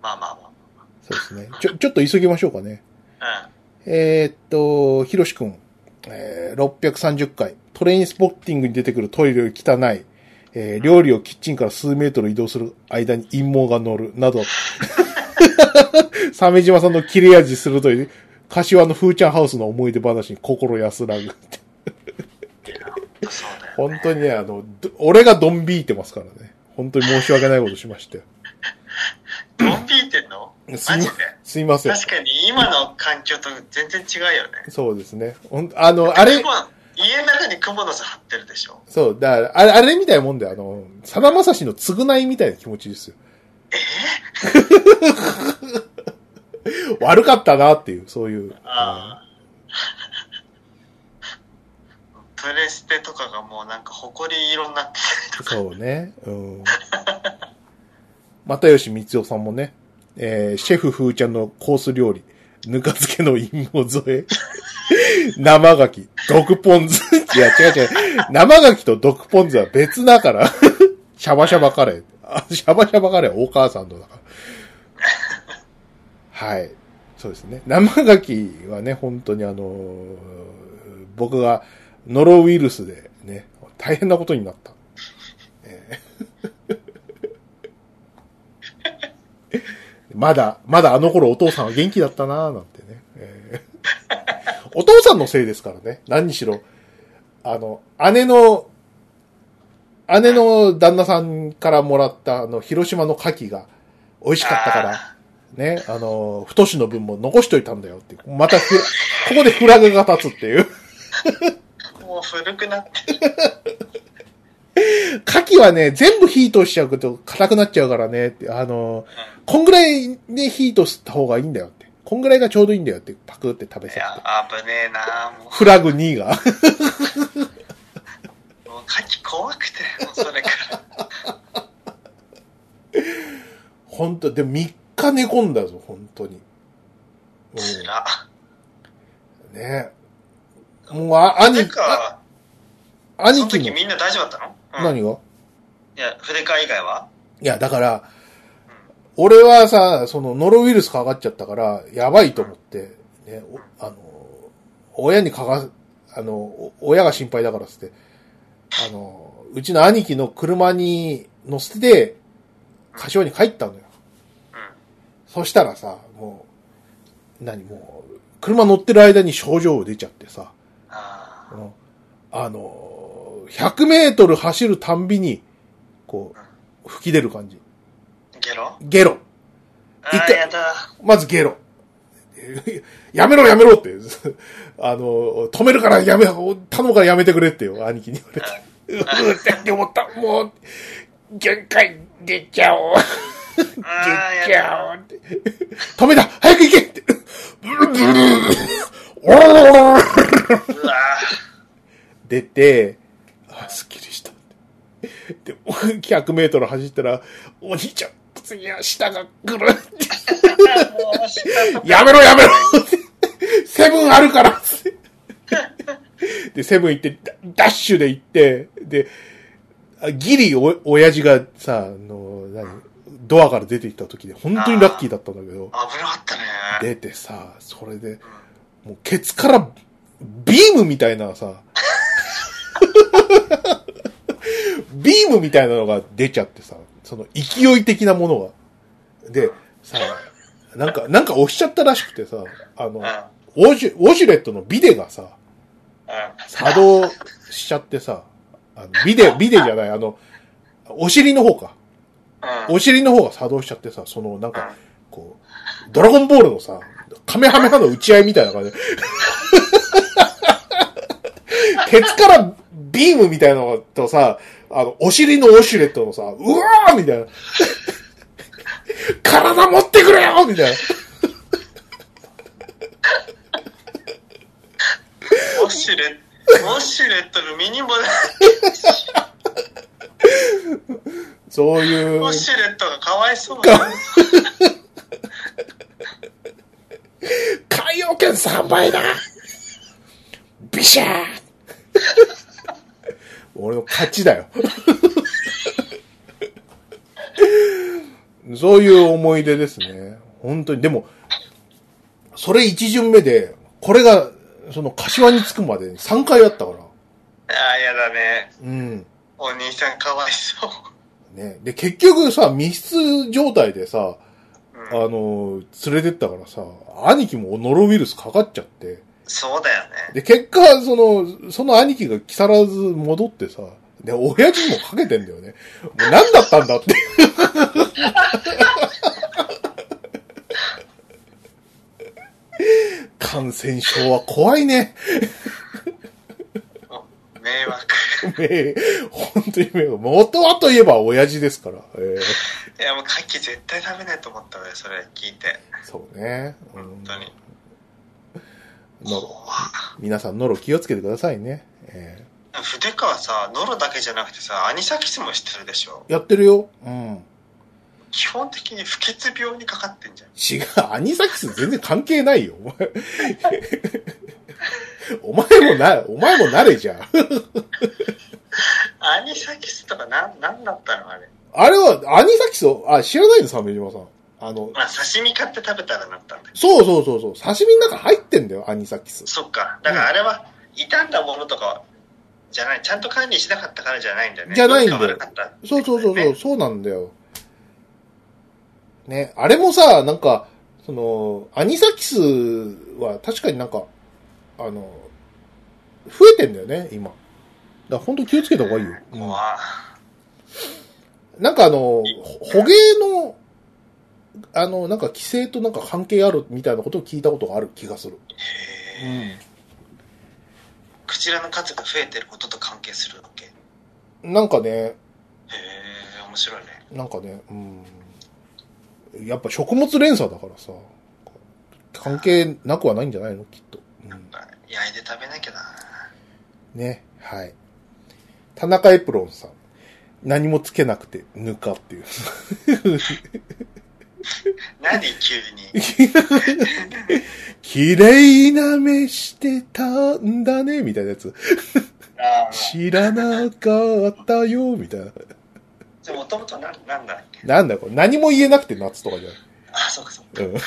まあまあまそうですね。ちょ、ちょっと急ぎましょうかね。あ。えーっと、ひろしくん。えー、630回。トレインスポッティングに出てくるトイレ汚い。えー料理をキッチンから数メートル移動する間に陰謀が乗る。など。鮫島さんの切れ味鋭い、柏のフーチャンハウスの思い出話に心安らぐ。本当にね、あの、ど俺がドンビーてますからね。本当に申し訳ないことしましたよ。ドンビーってんの？マすいまジで？すいません。確かに今の環境と全然違うよね。そうですね。ほんあの、あれ家の中にクモの巣張ってるでしょ。そう、だから、あれ、あれみたいなもんで、あの、さだまさしの償いみたいな気持ちですよ。悪かったなっていう、そういう。ああ。プレステとかがもうなんか埃色になってたりとか。そうね。うん。又吉光代さんもね、えー、シェフ風ちゃんのコース料理、ぬか漬けの陰謀添え、生牡蠣、毒ポン酢。いや、違う違う。生牡蠣と毒ポン酢は別だから。シャバシャバカレー。あシャバシャバカレーはお母さんのだから。はい。そうですね。生牡蠣はね、本当にあのー僕がノロウイルスでね、大変なことになった。えー まだ、まだあの頃お父さんは元気だったなぁなんてね。えーお父さんのせいですからね。何にしろ。あの、姉の、姉の旦那さんからもらったあの、広島の牡蠣が美味しかったから、ね、あの、太しの分も残しといたんだよって。また、ここでフラグが立つっていう。もう古くなって。牡蠣はね、全部火通しちゃうと硬くなっちゃうからねって、あの、こんぐらいで火通した方がいいんだよって。こんぐらいがちょうどいいんだよって、パクって食べいさや、危ねえなもフラグ2が。う、もう牡蠣怖くて、もうそれから。本当でも3日寝込んだぞ、本当に。つら。うんねもう、あ、兄て、か、そ兄貴も、の時みんな大丈夫だったの、うん、何が？いや、筆川以外は？いや、だから、俺はさ、その、ノロウイルスかかっちゃったから、やばいと思って、ね、おあの、親にかが、あの、お親が心配だからっつって、あの、うちの兄貴の車に乗せて、柏に帰ったのよ。うん。そしたらさ、もう、何もう、車乗ってる間に症状出ちゃってさ、あの、100メートル走るたんびに、こう、吹き出る感じ。ゲロ？ゲロ。一回。まずゲロ。やめろやめろって。あの、止めるからやめ、頼むからやめてくれってよ、兄貴に言われて。うーって思った。もう、限界出ちゃおう。あ 出あ、ち。ゃおうって。止めた早く行けって。おろろろろうわ出て、あ、すっきりした。で、100メートル走ったら、お兄ちゃん、次は下が来る。やめろやめろセブンあるからで、セブン行って、ダダッシュで行って、で、あギリお、親父がさ、あの、何、ドアから出てきた時で、本当にラッキーだったんだけど、危なかったね。出てさ、それで、もうケツからビームみたいなさ、ビームみたいなのが出ちゃってさ、その勢い的なものが。で、さ、なんか、なんか押しちゃったらしくてさ、あの。ウォシュウォシュレットのビデがさ、作動しちゃってさ、あのビデ、ビデじゃない、あの、お尻の方か。うん。お尻の方が作動しちゃってさ、その、なんか、こう、ドラゴンボールのさ、カメハメハの打ち合いみたいな感じで。ケツからビームみたいなのとさ、あの、お尻のウォシュレットのさ、うわーみたいな。体持ってくれよみたいな。ウォシュレット、ウォシュレットのミニモデそういうル、ウォ、シュレットがかわいそうだよ。海洋券3倍だビシャー俺の勝ちだよ。そういう思い出ですね。本当に。でも、それ一巡目で、これが、その、柏に着くまでに3回あったから。ああ、やだね。うん。お兄さんかわいそう。ね。で、結局さ、密室状態でさ、あうん、の、連れてったからさ、兄貴もノロウイルスかかっちゃって。そうだよね。で、結果、その、その兄貴が木更津戻ってさ、で、親父にもかけてんだよね。もう何だったんだって。感染症は怖いね。迷惑。め本当に迷惑。元はといえば親父ですから。えーいや、もう牡蠣絶対食べないと思ったわよ、それ聞いて。そうね。うん本当に。ノロ。皆さんノロ気をつけてくださいね。え筆川さ、ノロだけじゃなくてさ、アニサキスも知ってるでしょ？ーやってるよ。うん。基本的に不潔病にかかってんじゃん。違う、アニサキス全然関係ないよ。お前 お前もな、お前もなれじゃん。アニサキスとかなん、なんだったのあれ。あれは、アニサキスを、あ、知らないの鮫島さん。あの、まあ、刺身買って食べたらなったんだけど。そうそうそうそう、刺身の中入ってんだよ、アニサキス。そっか。だからあれは、傷んだものとか、じゃない。ちゃんと管理しなかったからじゃないんだよね。じゃないんだよそうそうそうそう、ねそうなんだよ。ね、あれもさ、なんか、その、アニサキスは確かになんか、あの、増えてんだよね、今。だから本当気をつけた方がいいよ。うん怖なんかあの、ほ捕鯨の、あの、なんか規制となんか関係あるみたいなことを聞いたことがある気がする。へえ。クジラの数が増えてることと関係するわけ？へなんかね、え、面白いね。なんかね、うん。やっぱ食物連鎖だからさ、関係なくはないんじゃないの？きっと。うん焼いて食べなきゃな。ね、はい。田中エプロンさん。何もつけなくて、ぬかっていう。何急に。綺麗な目してたんだね、みたいなやつ。知らなかったよ、みたいな。じゃあ、もともとなん、なんだっけ？なんだこれ、何も言えなくて夏とかじゃない。あ、そうかそうか。うん。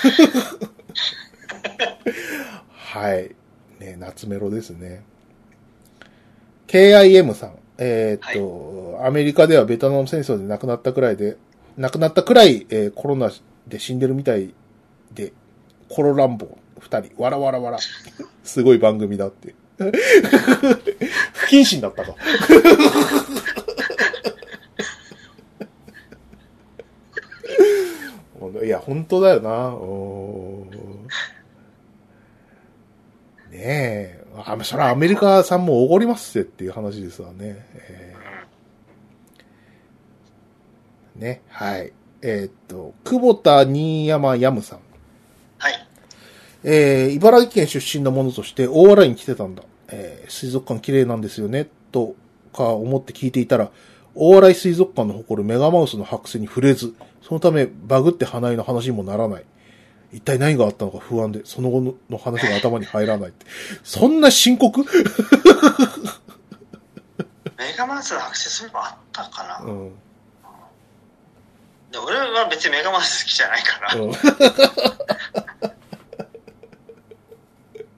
はい。ね、夏メロですね。KIM さん。えーっと、アメリカではベトナム戦争で亡くなったくらいで、亡くなったくらい、えーコロナで死んでるみたいで、コロランボ二人、わらわらわら。すごい番組だって。不謹慎だったか。いや、本当だよな。ねえ。あ、それはアメリカさんもおごりますってっていう話ですわね。えーね、はい。えーっと、久保田新山ヤムさん。はい。えー、茨城県出身の者として大洗に来てたんだ。えー、水族館綺麗なんですよね、とか思って聞いていたら、大洗水族館の誇るメガマウスの剥製に触れず、そのためバグって花井の話にもならない。一体何があったのか不安で、その後のの話が頭に入らないって。そんな深刻？メガマウスの剥製そういえばあったかな、うん。で俺は別にメガマウス好きじゃないから、うん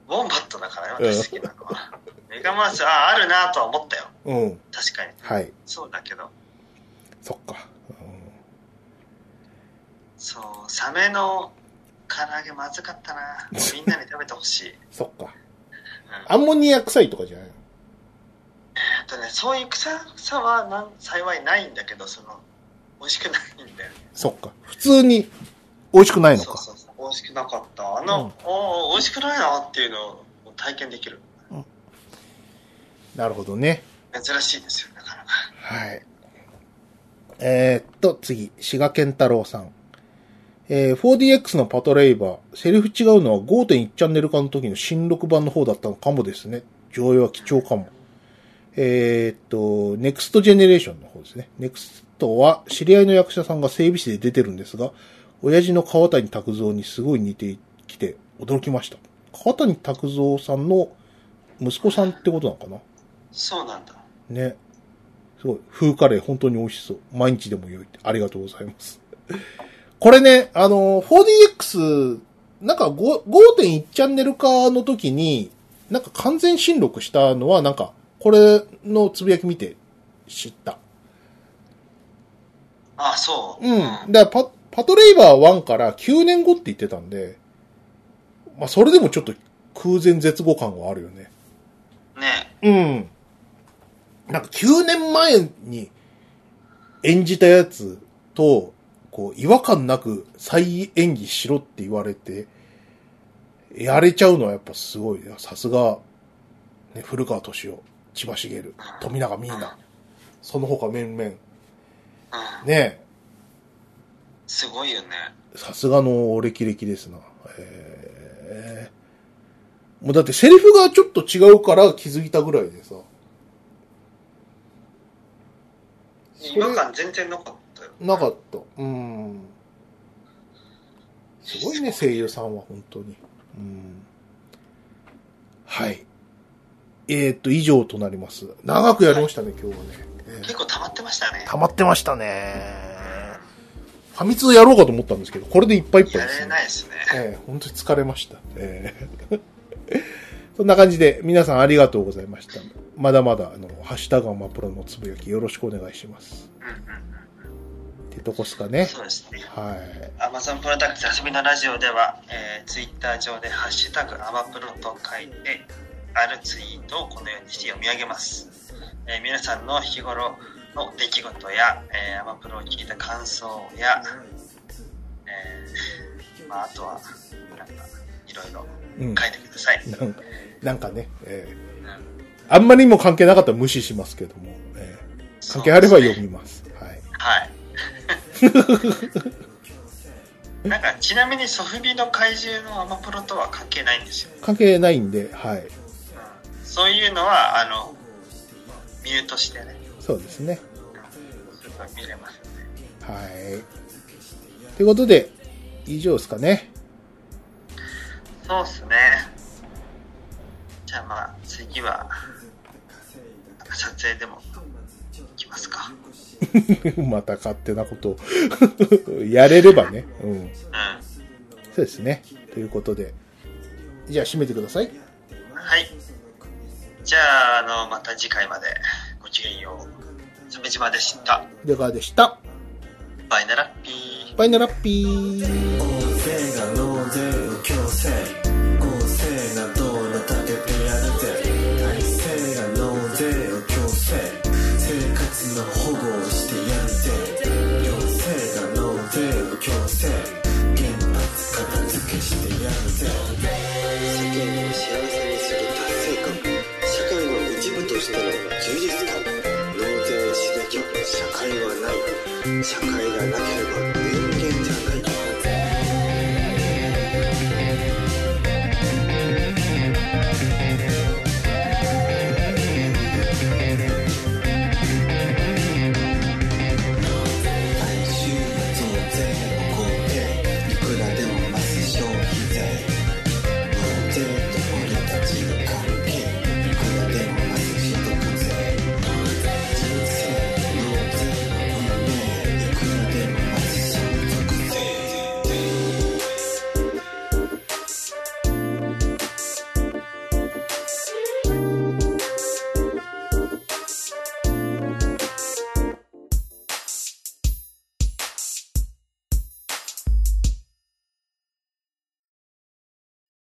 ウォンバットだからよ私好きなのは。メガマウス、ああ、あるなとは思ったよ。うん。確かに。はい。そうだけど、そっか。そう、サメの唐揚げまずかったな みんなに食べてほしい。うんそっか。アンモニア臭いとかじゃないの？えっとね、そういう臭さはなん幸いないんだけど、その、美味しくないんだよね。そっか。普通に美味しくないのか。そうそうそう。美味しくなかった。あの、おー美味しくないなっていうのを体験できる。なるほどね。珍しいですよ、なかなか。はい。えーっと、次、滋賀健太郎さん。えー 4DX のパトレイバー、セリフ違うのは5.1チャンネル化の時の新録版の方だったのかもですね。上映は貴重かも。えーっと、ネクストジェネレーションの方ですね。ネクストは知り合いの役者さんが整備士で出てるんですが、親父の川谷拓三にすごい似てきて驚きました。川谷拓三さんの息子さんってことなのかな？そうなんだ。ね。すごい。風カレー本当に美味しそう。毎日でも良いって。ありがとうございます。これね、あの、4DX、なんか5 5.1チャンネル化の時に、なんか完全新録したのは、なんか、これのつぶやき見て知った。ああ、そう。うん。だパ、パトレイバー1から9年後って言ってたんで、まあ、それでもちょっと空前絶後感はあるよね。ねうん。なんか9年前に演じたやつと、こう、違和感なく再演技しろって言われて、やれちゃうのはやっぱすごいね。さすが、ね、古川敏夫、千葉茂、富永美奈、その他面々。うん。ねすごいよね。さすがの歴々ですな。えー、もうだってセリフがちょっと違うから気づいたぐらいでさ。違和感全然なかったよ。なかった。うん。すごいね、声優さんは本当に。うん。はい。えー、っと、以上となります。長くやりましたね、今日はね。えー結構溜まってましたね。溜まってましたね。ファミ通やろうかと思ったんですけど、これでいっぱいいっぱいやです、ね。れないですね。ええ本当に疲れました。ええ そんな感じで、皆さんありがとうございました。まだまだ、あの、ハッシュタグアマプロのつぶやきよろしくお願いします。うんうんってとこっすかうん。ね。そうですね。はい。アマゾンプロダクツ遊びのラジオでは、えー、ツイッター上でハッシュタグアマプロと書いてあるツイートをこのようにして読み上げます。えー皆さんの日頃の出来事や、えーアマプロを聞いた感想や、えーまあ、あとは、なんか、いろいろうん。書いてください。なんなんかね、ええうんあんまりにも関係なかったら無視しますけども、ええ関係あれば読みます。はい。はい。なんか、ちなみにソフビの怪獣のアマプロとは関係ないんですよ。関係ないんで、はい。うんそういうのは、あの、ミュートしてね、そうですね。すごい見れますね。はい。ということで、以上ですかね。そうっすね。じゃあまあ、次は、撮影でも行きますか。また勝手なことを やれればね。うん。うん。そうですね。ということで。じゃあ締めてください。はい。じゃあ、あの、また次回までごきげんよう。すべじまでした。でかでした。バイナラッピー。バイナラッピー。せ原発片付けしてやるぜ。世間を幸せにする達成感。社会の一部としての充実感。納税しなきゃ社会はない。社会がなければ